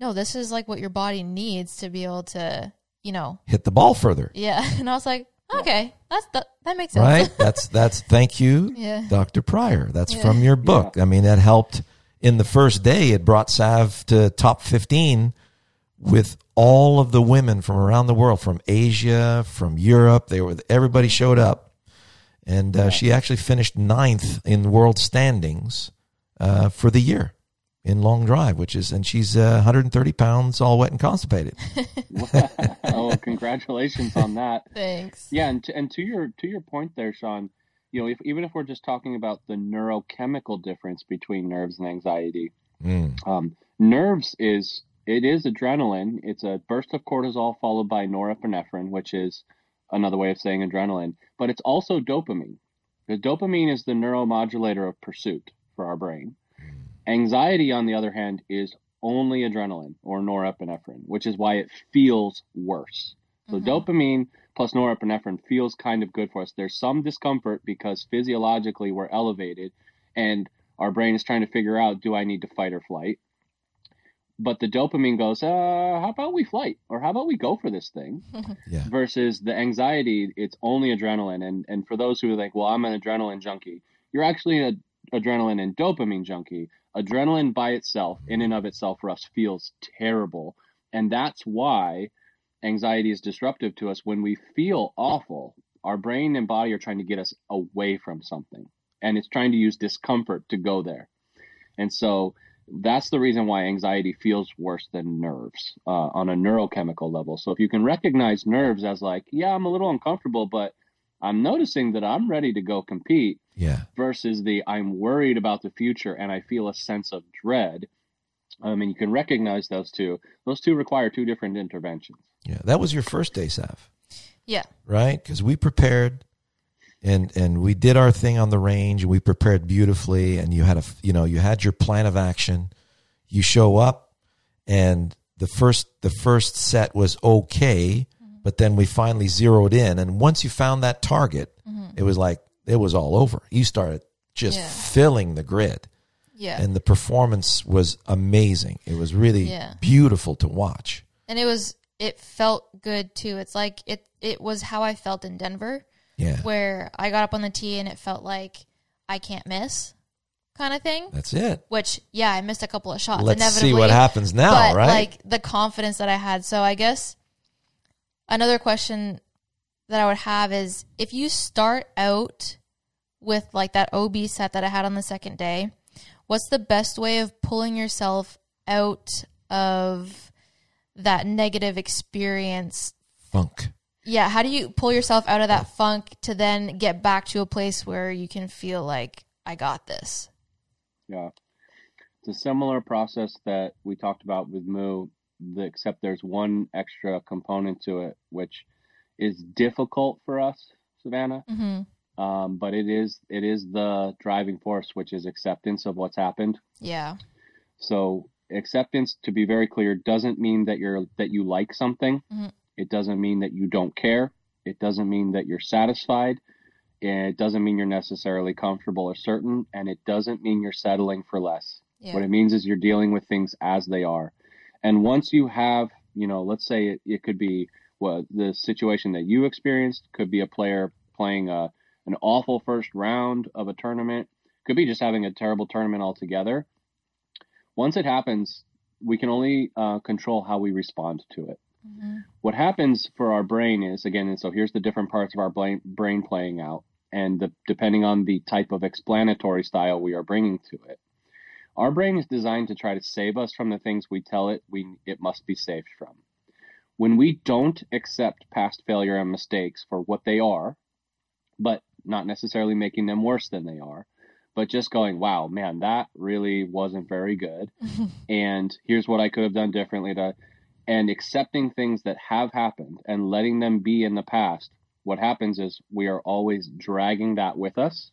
no, this is like what your body needs to be able to, you know, Hit the ball further. yeah. And I was like, okay, that's that that makes sense. Right? That's that's thank you, Yeah. Dr. Prior. That's Yeah. from your book. I mean, that helped in the first day. It brought Sav to top fifteen with all of the women from around the world, from Asia, from Europe. They were everybody showed up, and uh, she actually finished ninth in world standings uh, for the year in long drive, which is and she's uh, 130 pounds, all wet and constipated. oh, congratulations on that. Thanks. Yeah, and to, and to your to your point there, Sean, you know, if, even if we're just talking about the neurochemical difference between nerves and anxiety, Mm. um, nerves is it is adrenaline. It's a burst of cortisol followed by norepinephrine, which is another way of saying adrenaline. But it's also dopamine. The dopamine is the neuromodulator of pursuit for our brain. Hmm. Anxiety, on the other hand, is only adrenaline or norepinephrine, which is why it feels worse. So mm-hmm. dopamine plus norepinephrine feels kind of good for us. There's some discomfort because physiologically we're elevated and our brain is trying to figure out do I need to fight or flight? But the dopamine goes, uh, how about we flight? Or how about we go for this thing? Yeah. Versus the anxiety, it's only adrenaline. And and for those who are like, well, I'm an adrenaline junkie, you're actually an adrenaline and dopamine junkie. Adrenaline by itself, in and of itself, for us, feels terrible. And that's why anxiety is disruptive to us. When we feel awful, our brain and body are trying to get us away from something. And it's trying to use discomfort to go there. And so that's the reason why anxiety feels worse than nerves uh, on a neurochemical level. So if you can recognize nerves as like, yeah, I'm a little uncomfortable, but I'm noticing that I'm ready to go compete Yeah. versus the I'm worried about the future and I feel a sense of dread. I mean, you can recognize those two. Those two require two different interventions. Yeah. That was your first day, Sav. Yeah. right? Because we prepared, and and we did our thing on the range, and we prepared beautifully. And you had a you know you had your plan of action. You show up, and the first the first set was okay, mm-hmm. but then we finally zeroed in. And once you found that target, mm-hmm. it was like it was all over. You started just Yeah. filling the grid, Yeah. and the performance was amazing. It was really Yeah. beautiful to watch. and it was it felt good too. It's like it it was how I felt in Denver, Yeah, where I got up on the tee and it felt like I can't miss, kind of thing. that's it. Which yeah, I missed a couple of shots. Let's see what happens now, but right? like the confidence that I had. So I guess another question that I would have is if you start out with like that OB set that I had on the second day, what's the best way of pulling yourself out of that negative experience? Funk. Yeah, how do you pull yourself out of that funk to then get back to a place where you can feel like I got this? Yeah. It's a similar process that we talked about with Moo, the- except there's one extra component to it, which is difficult for us, Savannah. Mhm. Um, but it is it is the driving force, which is acceptance of what's happened. Yeah. So acceptance, to be very clear, doesn't mean that you're that you like something. Mhm. It doesn't mean that you don't care. It doesn't mean that you're satisfied. It doesn't mean you're necessarily comfortable or certain. And it doesn't mean you're settling for less. Yeah. What it means is you're dealing with things as they are. And once you have, you know, let's say it, it could be what the situation that you experienced, could be a player playing a, an awful first round of a tournament, could be just having a terrible tournament altogether. Once it happens, we can only uh, control how we respond to it. Mhm. What happens for our brain is, again, and so here's the different parts of our brain, brain playing out, and the, depending on the type of explanatory style we are bringing to it. Our brain is designed to try to save us from the things we tell it we it must be saved from. When we don't accept past failure and mistakes for what they are, but not necessarily making them worse than they are, but just going, wow, man, that really wasn't very good. and here's what I could have done differently to and accepting things that have happened and letting them be in the past. What happens is we are always dragging that with us.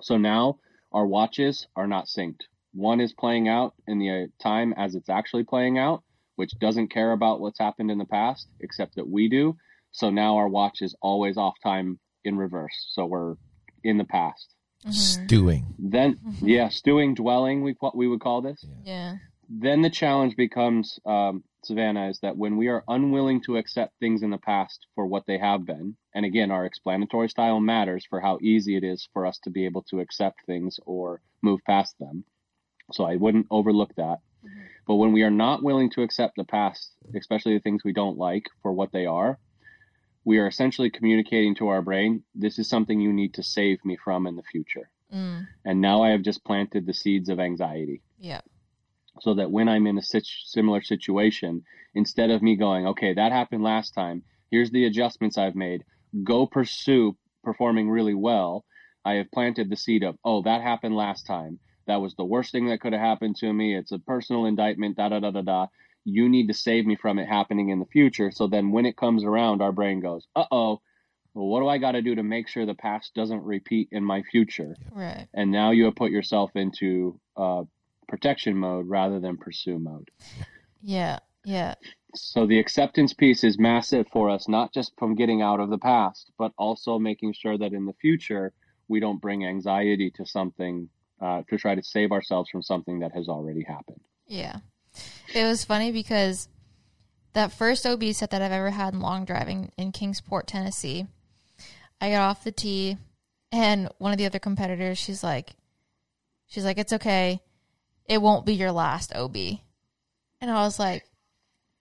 So now our watches are not synced. One is playing out in the uh, time as it's actually playing out, which doesn't care about what's happened in the past, except that we do. So now our watch is always off time in reverse. So we're in the past. Stewing. Then, yeah, stewing, dwelling, we we would call this. Yeah. Then the challenge becomes, um, Savannah, is that when we are unwilling to accept things in the past for what they have been, and again, our explanatory style matters for how easy it is for us to be able to accept things or move past them. So I wouldn't overlook that. But when we are not willing to accept the past, especially the things we don't like for what they are, we are essentially communicating to our brain, this is something you need to save me from in the future. Mm. And now I have just planted the seeds of anxiety Yeah. So that when I'm in a similar situation, instead of me going, okay, that happened last time, here's the adjustments I've made, go pursue performing really well, I have planted the seed of, oh, that happened last time. That was the worst thing that could have happened to me. It's a personal indictment, da da da da da. You need to save me from it happening in the future. So then when it comes around, our brain goes, uh oh, well, what do I got to do to make sure the past doesn't repeat in my future? Right. and now you have put yourself into uh, protection mode rather than pursue mode. Yeah. Yeah. So the acceptance piece is massive for us, not just from getting out of the past, but also making sure that in the future we don't bring anxiety to something uh, to try to save ourselves from something that has already happened. Yeah. It was funny because that first OB set that I've ever had in long driving in Kingsport, Tennessee, I got off the tee and one of the other competitors, she's like, she's like, it's okay. It won't be your last OB. And I was like,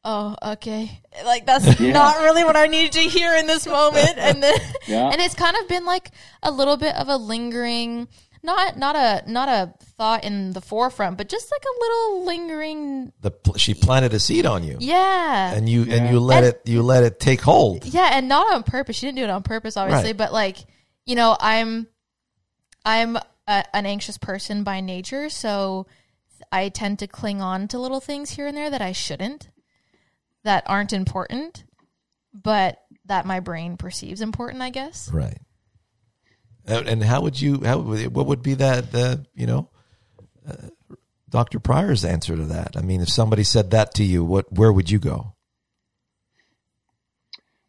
oh, okay. Like that's Yeah. not really what I needed to hear in this moment. And then, Yeah. and it's kind of been like a little bit of a lingering, not, not a, not a thought in the forefront, but just like a little lingering. The she planted a seed on you, Yeah. and you and you let And- it you let it take hold. Yeah, and not on purpose. She didn't do it on purpose, obviously, Right. but like, you know, I'm, I'm a, an anxious person by nature, so I tend to cling on to little things here and there that I shouldn't, that aren't important, but that my brain perceives important. I guess. Right. And and how would you? How would- what would be that? The you know, uh, Dr. Prior's answer to that. I mean, if somebody said that to you, what where would you go?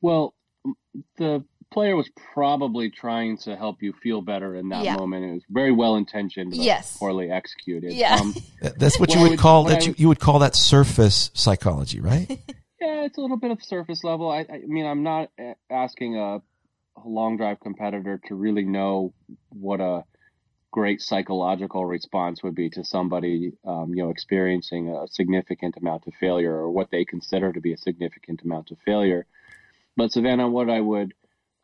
Well, the player was probably trying to help you feel better in that Yeah. moment. It was very well intentioned, but Yes. poorly executed. Yeah. Um, That's what Well, you would would- call that. You, would- you would call that surface psychology, right? Yeah, it's a little bit of surface level. I, I mean, I'm not asking a, a long drive competitor to really know what a great psychological response would be to somebody, um, you know, experiencing a significant amount of failure or what they consider to be a significant amount of failure. But Savannah, what I would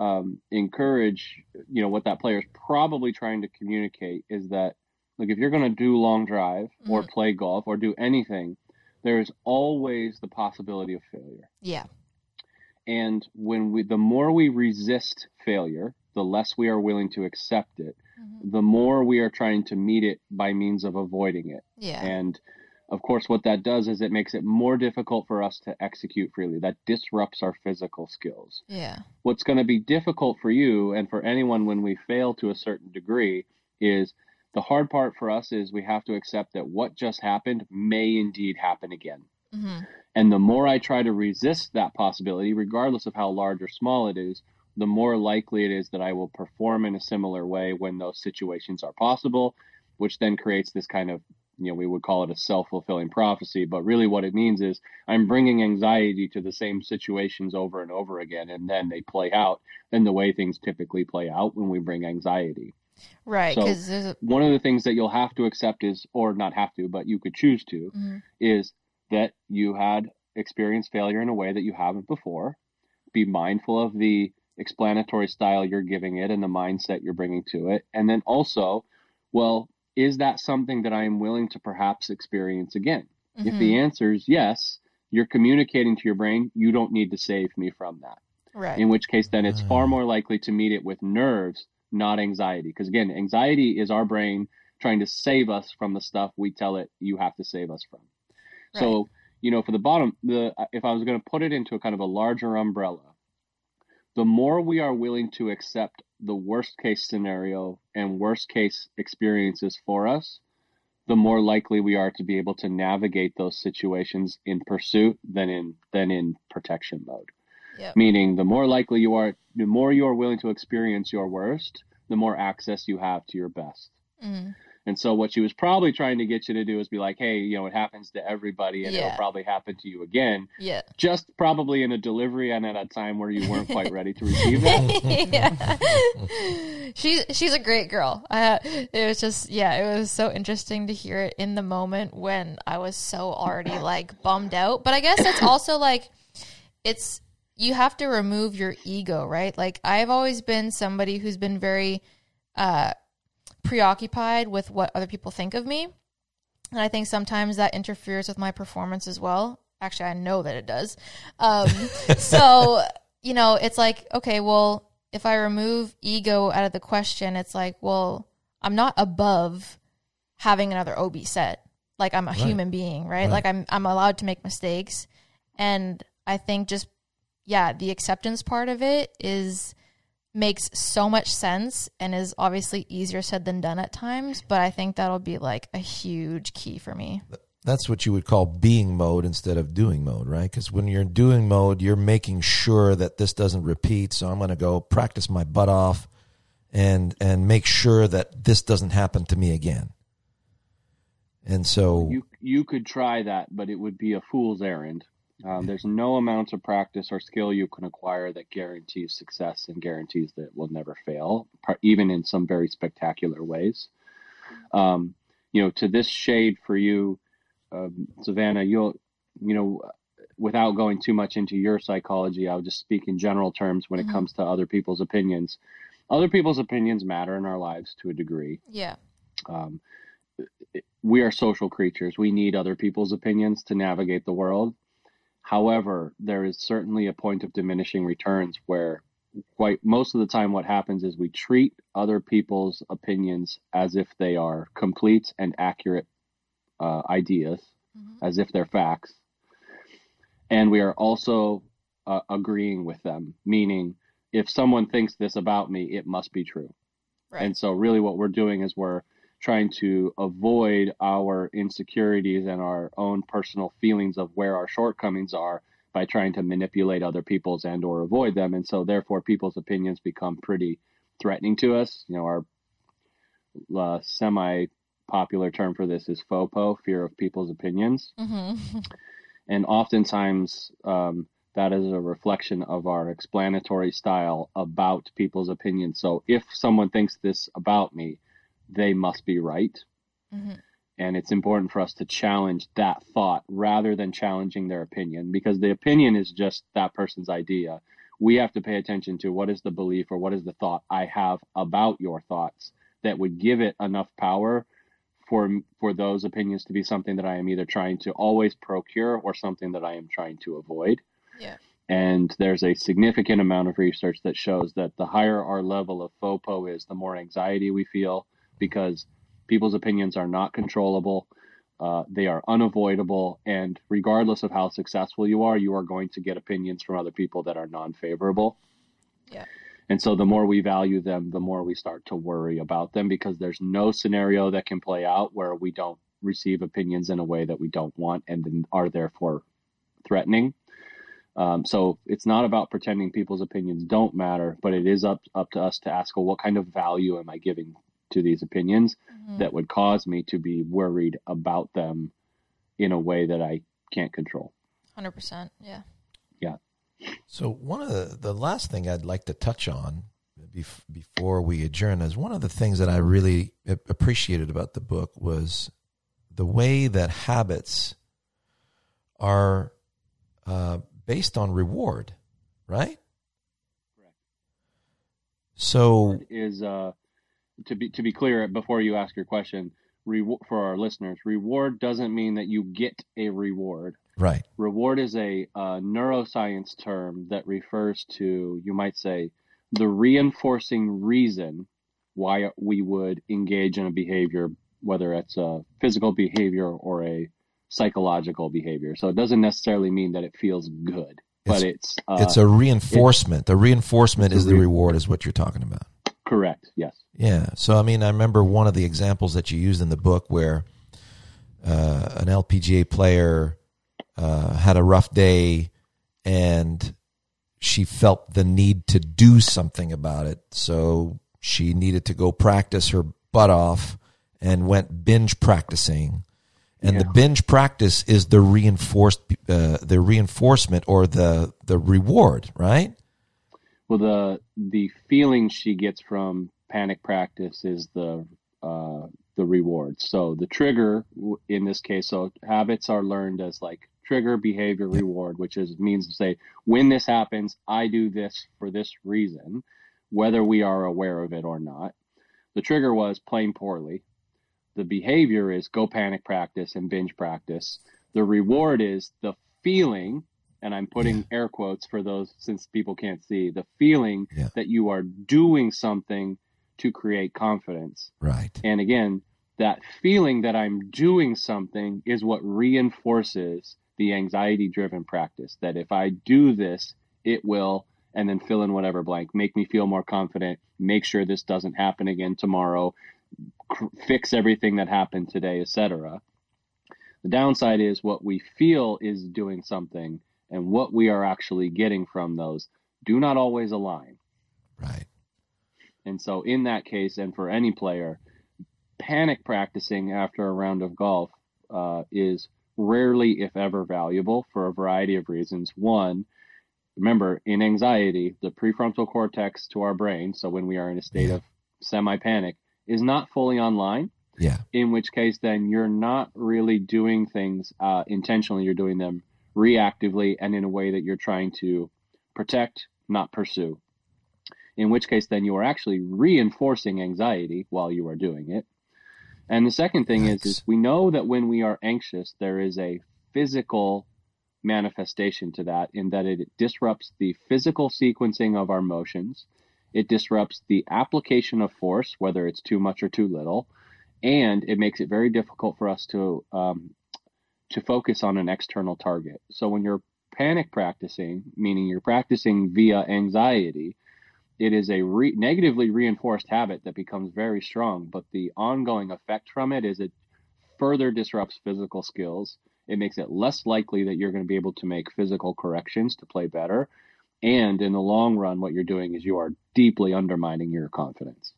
um, encourage, you know, what that player is probably trying to communicate is that, like, if you're going to do long drive or play golf or do anything, there is always the possibility of failure. Yeah. And when we, the more we resist failure, the less we are willing to accept it, Mhm. the more we are trying to meet it by means of avoiding it. Yeah. And of course, what that does is it makes it more difficult for us to execute freely. That disrupts our physical skills. yeah. What's going to be difficult for you and for anyone when we fail to a certain degree is the hard part for us is we have to accept that what just happened may indeed happen again. hmm And the more I try to resist that possibility, regardless of how large or small it is, the more likely it is that I will perform in a similar way when those situations are possible, which then creates this kind of, you know, we would call it a self fulfilling prophecy. But really, what it means is I'm bringing anxiety to the same situations over and over again, and then they play out in the way things typically play out when we bring anxiety Right. So- Because there's a. one of the things that you'll have to accept is, or not have to, but you could choose to, Mhm. is that you had experienced failure in a way that you haven't before. Be mindful of the explanatory style you're giving it and the mindset you're bringing to it. And then also, well, is that something that I am willing to perhaps experience again? If Mhm. the answer is yes, you're communicating to your brain, you don't need to save me from that Right. in which case then it's far more likely to meet it with nerves not anxiety because again anxiety is our brain trying to save us from the stuff we tell it you have to save us from so you know for the bottom the if i was going to put it into a kind of a larger umbrella the more we are willing to accept the worst case scenario and worst case experiences for us the more likely we are to be able to navigate those situations in pursuit than in than in protection mode Yep. meaning the more likely you are the more you are willing to experience your worst the more access you have to your best Mhm. And so what she was probably trying to get you to do is be like hey you know it happens to everybody and Yeah. it'll probably happen to you again Yeah. just probably in a delivery and at a time where you weren't quite ready to receive it. yeah. she's she's a great girl. Uh, it was just yeah, it was so interesting to hear it in the moment when I was so already like bummed out. But I guess it's also like it's you have to remove your ego, right? Like I've always been somebody who's been very uh preoccupied with what other people think of me. And I think sometimes that interferes with my performance as well. Actually, I know that it does. Um, so, you know, it's like, okay, well, if I remove ego out of the question, it's like, well, I'm not above having another OB set. Like I'm a human being, right? Right. Like I'm I'm allowed to make mistakes. And I think just yeah, the acceptance part of it is makes so much sense and is obviously easier said than done at times, but I think that'll be like a huge key for me. That's what you would call being mode instead of doing mode, right? Because when you're in doing mode, you're making sure that this doesn't repeat. So I'm going to go practice my butt off and and make sure that this doesn't happen to me again. And so you you could try that but it would be a fool's errand um, there's no amount of practice or skill you can acquire that guarantees success and guarantees that it will never fail, even in some very spectacular ways. Um, you know, to this shade for you, um, Savannah, you'll, you know, without going too much into your psychology, I'll just speak in general terms when Mhm. it comes to other people's opinions. Other people's opinions matter in our lives to a degree. Yeah. Um, we are social creatures. We need other people's opinions to navigate the world. However, there is certainly a point of diminishing returns where quite most of the time what happens is we treat other people's opinions as if they are complete and accurate uh, ideas, Mhm. as if they're facts. And we are also uh, agreeing with them, meaning if someone thinks this about me, it must be true. Right. And so, really, what we're doing is we're trying to avoid our insecurities and our own personal feelings of where our shortcomings are by trying to manipulate other people's and or avoid them and so therefore people's opinions become pretty threatening to us you know our uh, semi popular term for this is FOPO, fear of people's opinions. Mm-hmm. And oftentimes, um, that is a reflection of our explanatory style about people's opinions. So if someone thinks this about me, they must be right. Mm-hmm. And it's important for us to challenge that thought rather than challenging their opinion because the opinion is just that person's idea. We have to pay attention to what is the belief or what is the thought I have about your thoughts that would give it enough power for for those opinions to be something that I am either trying to always procure or something that I am trying to avoid. Yeah. And there's a significant amount of research that shows that the higher our level of FOPO is, the more anxiety we feel because people's opinions are not controllable. Uh, they are unavoidable. And regardless of how successful you are, you are going to get opinions from other people that are non favorable. Yeah. And so the more we value them, the more we start to worry about them because there's no scenario that can play out where we don't receive opinions in a way that we don't want and are therefore threatening. Um, so it's not about pretending people's opinions don't matter, but it is up up to us to ask, well, what kind of value am I giving to these opinions Mm-hmm. that would cause me to be worried about them in a way that I can't control? 100%. Yeah. Yeah. So one of the the last thing I'd like to touch on bef- before we adjourn is one of the things that I really appreciated about the book was the way that habits are uh, based on reward, right? Correct. So is uh, to be to be clear before you ask your question. For our listeners, reward doesn't mean that you get a reward. right, Reward is a uh, neuroscience term that refers to, you might say, the reinforcing reason why we would engage in a behavior, whether it's a physical behavior or a psychological behavior. So it doesn't necessarily mean that it feels good, but it's uh, it's a reinforcement. the reinforcement is a the re- reward, is what you're talking about. correct. Yes. Yeah. So I mean, I remember one of the examples that you used in the book where uh, an LPGA player uh, had a rough day and she felt the need to do something about it. So she needed to go practice her butt off and went binge practicing. And the binge practice is the reinforced, uh, the reinforcement or the the reward, right? Well, the the feeling she gets from panic practice is the uh, the reward. So the trigger in this case, so habits are learned as like trigger behavior reward, which is means to say when this happens, I do this for this reason, whether we are aware of it or not. The trigger was playing poorly. The behavior is go panic practice and binge practice. The reward is the feeling, and I'm putting air quotes for those since people can't see, the feeling Yeah. that you are doing something to create confidence. Right. And again, that feeling that I'm doing something is what reinforces the anxiety driven practice. That if I do this, it will, and then fill in whatever blank, make me feel more confident, make sure this doesn't happen again tomorrow, cr- fix everything that happened today, etc. The downside is what we feel is doing something and what we are actually getting from those do not always align. Right. And so, in that case, and for any player, panic practicing after a round of golf uh, is rarely, if ever, valuable for a variety of reasons. One, remember, in anxiety, the prefrontal cortex to our brain, so when we are in a state Yeah. of semi panic, is not fully online. Yeah. In which case, then you're not really doing things uh, intentionally, you're doing them reactively and in a way that you're trying to protect, not pursue in which case then you are actually reinforcing anxiety while you are doing it. And the second thing is, is we know that when we are anxious, there is a physical manifestation to that in that it disrupts the physical sequencing of our motions. It disrupts the application of force, whether it's too much or too little, and it makes it very difficult for us to um, to focus on an external target. So when you're panic practicing, meaning you're practicing via anxiety, it is a re- negatively reinforced habit that becomes very strong. But the ongoing effect from it is it further disrupts physical skills. It makes it less likely that you're going to be able to make physical corrections to play better. And in the long run, what you're doing is you are deeply undermining your confidence.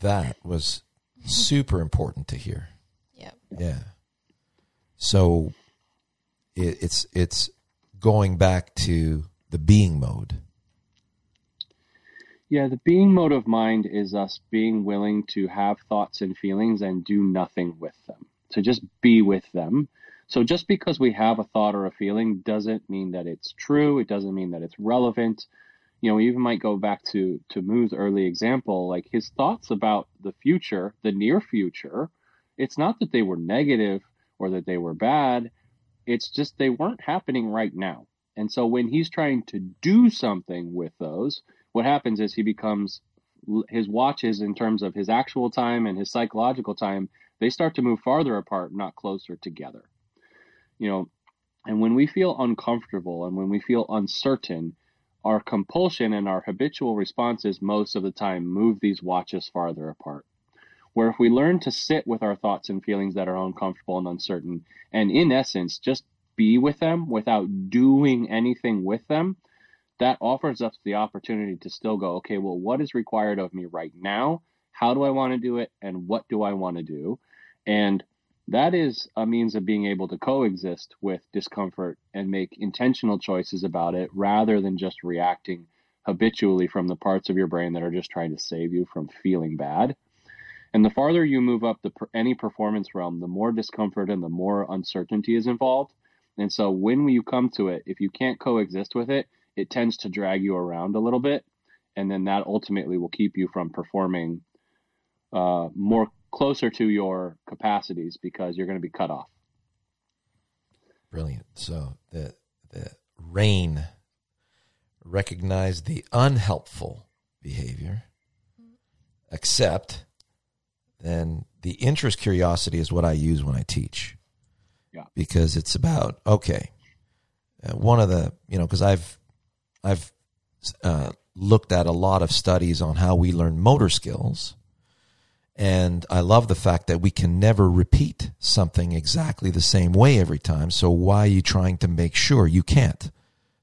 That was super important to hear. Yep. Yeah. So it, it's it's going back to the being mode. Yeah, the being mode of mind is us being willing to have thoughts and feelings and do nothing with them. To just be with them. So just because we have a thought or a feeling doesn't mean that it's true. It doesn't mean that it's relevant. You know, we even might go back to to Moo's early example, like his thoughts about the future, the near future. It's not that they were negative or that they were bad. It's just they weren't happening right now. And so when he's trying to do something with those, what happens is he becomes his watches in terms of his actual time and his psychological time, they start to move farther apart, not closer together. You know, and when we feel uncomfortable and when we feel uncertain, our compulsion and our habitual responses most of the time move these watches farther apart. Where if we learn to sit with our thoughts and feelings that are uncomfortable and uncertain, and in essence, just be with them without doing anything with them, that offers us the opportunity to still go, okay, well, what is required of me right now? How do I want to do it? And what do I want to do? And that is a means of being able to coexist with discomfort and make intentional choices about it rather than just reacting habitually from the parts of your brain that are just trying to save you from feeling bad. And the farther you move up the any performance realm, the more discomfort and the more uncertainty is involved. And so when you come to it, if you can't coexist with it, it tends to drag you around a little bit. And then that ultimately will keep you from performing uh, more closer to your capacities because you're going to be cut off. Brilliant. So the the rain recognize the unhelpful behavior, accept, then the interest curiosity is what I use when I teach. Yeah. Because it's about okay, uh, one of the you know because I've I've uh, looked at a lot of studies on how we learn motor skills and I love the fact that we can never repeat something exactly the same way every time. So why are you trying to make sure you can't?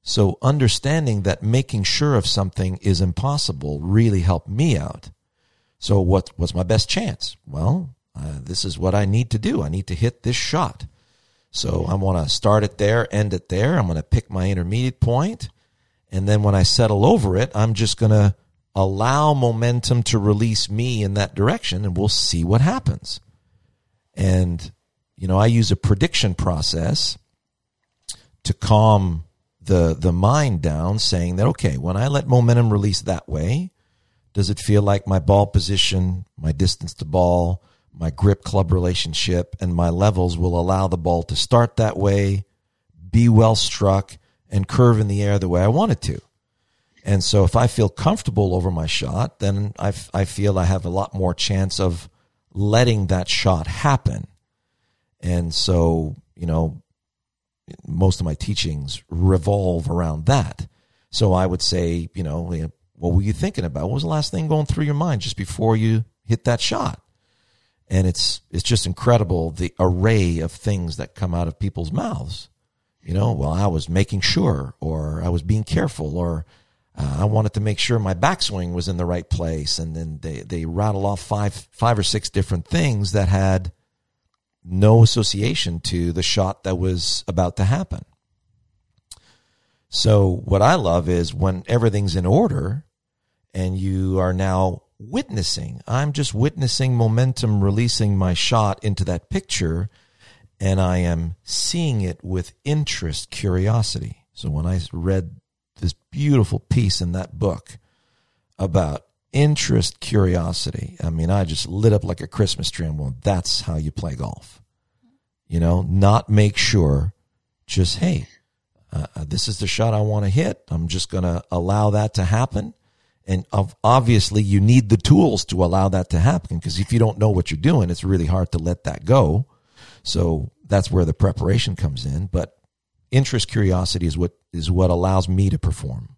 So understanding that making sure of something is impossible really helped me out. So what, was my best chance? Well, uh, this is what I need to do. I need to hit this shot. So I want to start it there, end it there. I'm going to pick my intermediate point, And then when I settle over it, I'm just going to allow momentum to release me in that direction and we'll see what happens. And, you know, I use a prediction process to calm the, the mind down, saying that, okay, when I let momentum release that way, does it feel like my ball position, my distance to ball, my grip club relationship, and my levels will allow the ball to start that way, be well struck, and curve in the air the way I want it to? And so if I feel comfortable over my shot, then I, I feel I have a lot more chance of letting that shot happen. And so, you know, most of my teachings revolve around that. So I would say, you know, what were you thinking about? What was the last thing going through your mind just before you hit that shot? And it's it's just incredible the array of things that come out of people's mouths. You know, well, I was making sure, or I was being careful, or uh, I wanted to make sure my backswing was in the right place, and then they they rattle off five five or six different things that had no association to the shot that was about to happen. So what I love is when everything's in order, and you are now witnessing. I'm just witnessing momentum releasing my shot into that picture, and I am seeing it with interest, curiosity. So when I read this beautiful piece in that book about interest, curiosity. I mean, I just lit up like a Christmas tree. And well, that's how you play golf. You know, not make sure, just, hey, uh, uh this is the shot I want to hit. I'm just going to allow that to happen. And obviously, you need the tools to allow that to happen because if you don't know what you're doing, it's really hard to let that go. So that's where the preparation comes in. But interest curiosity is what is what allows me to perform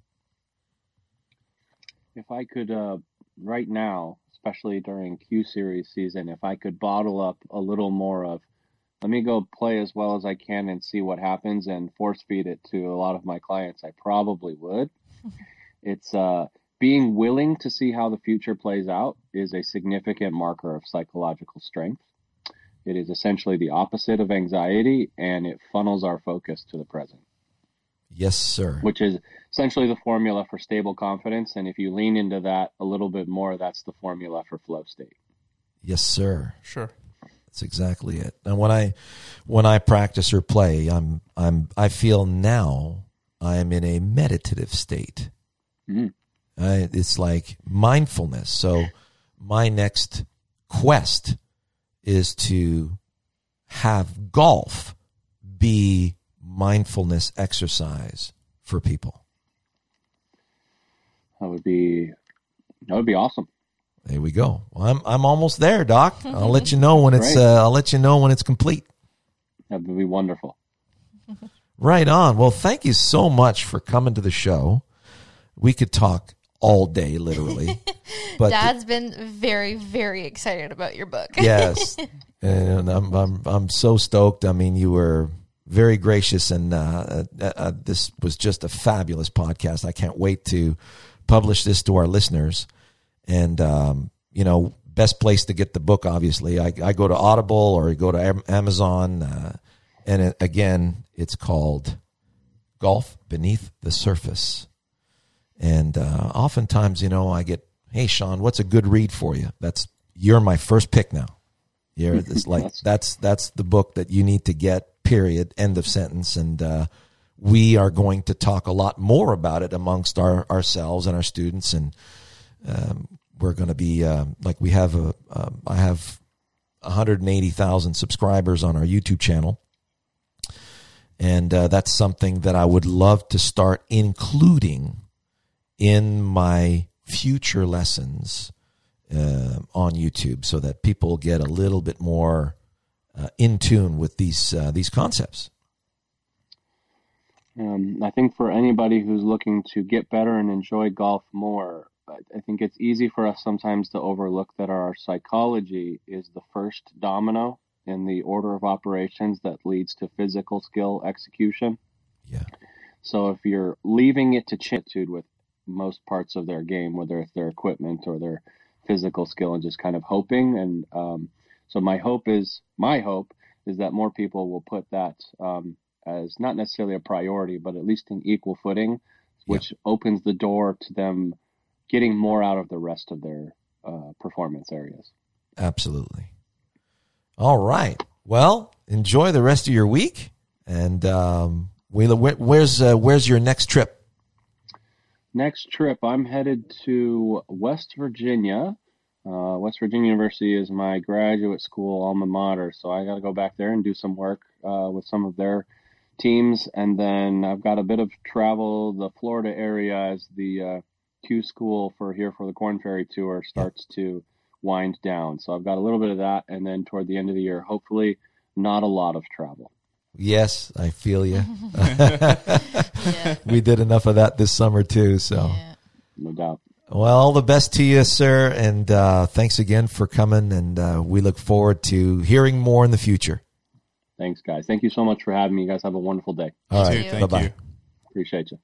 if i could uh, right now especially during q series season if i could bottle up a little more of let me go play as well as I can and see what happens and force feed it to a lot of my clients, I probably would. it's uh, being willing to see how the future plays out is a significant marker of psychological strength. It is essentially the opposite of anxiety and it funnels our focus to the present. Yes, sir. Which is essentially the formula for stable confidence. And if you lean into that a little bit more, that's the formula for flow state. Yes, sir. Sure. That's exactly it. And when I when I practice or play, I'm I'm I feel now I am in a meditative state. Mm-hmm. I, it's like mindfulness. So my next quest is to have golf be mindfulness exercise for people. That would be that would be awesome. There we go. Well, I'm I'm almost there, Doc. I'll let you know when it's uh, I'll let you know when it's complete. That would be wonderful. Right on. Well, thank you so much for coming to the show. We could talk all day, literally. But Dad's been very, very excited about your book. yes, and I'm I'm I'm so stoked. I mean, you were very gracious, and uh, uh, uh, this was just a fabulous podcast. I can't wait to publish this to our listeners. And um, you know, best place to get the book, obviously, I, I go to Audible or go to Amazon, uh, and it, again, it's called Golf Beneath the Surface. And uh, oftentimes, you know, I get, "Hey, Sean, what's a good read for you?" That's you're my first pick now. You're it's like that's that's the book that you need to get. Period. End of sentence. And uh, we are going to talk a lot more about it amongst our ourselves and our students and um, we're going to be uh, like we have a um, I have 180,000 subscribers on our YouTube channel, and uh, that's something that I would love to start including in my future lessons uh, on YouTube, so that people get a little bit more uh, in tune with these uh, these concepts. Um, I think for anybody who's looking to get better and enjoy golf more, I think it's easy for us sometimes to overlook that our psychology is the first domino in the order of operations that leads to physical skill execution. Yeah. So if you're leaving it to chitude with most parts of their game, whether it's their equipment or their physical skill, and just kind of hoping, and um, so my hope is my hope is that more people will put that um, as not necessarily a priority, but at least an equal footing, which yeah. opens the door to them getting more out of the rest of their uh, performance areas. Absolutely. All right. Well, enjoy the rest of your week, and um, where's uh, where's your next trip? Next trip, I'm headed to West Virginia. Uh, West Virginia University is my graduate school alma mater, so I got to go back there and do some work uh, with some of their teams, and then I've got a bit of travel. The Florida area as the uh, Q school for here for the Korn Ferry tour starts to wind down. So I've got a little bit of that, and then toward the end of the year, hopefully, not a lot of travel. Yes, I feel you. yeah. We did enough of that this summer too. So, yeah. no doubt. Well, all the best to you, sir, and uh, thanks again for coming. And uh, we look forward to hearing more in the future. Thanks, guys. Thank you so much for having me. You guys have a wonderful day. All right, bye bye. Appreciate you.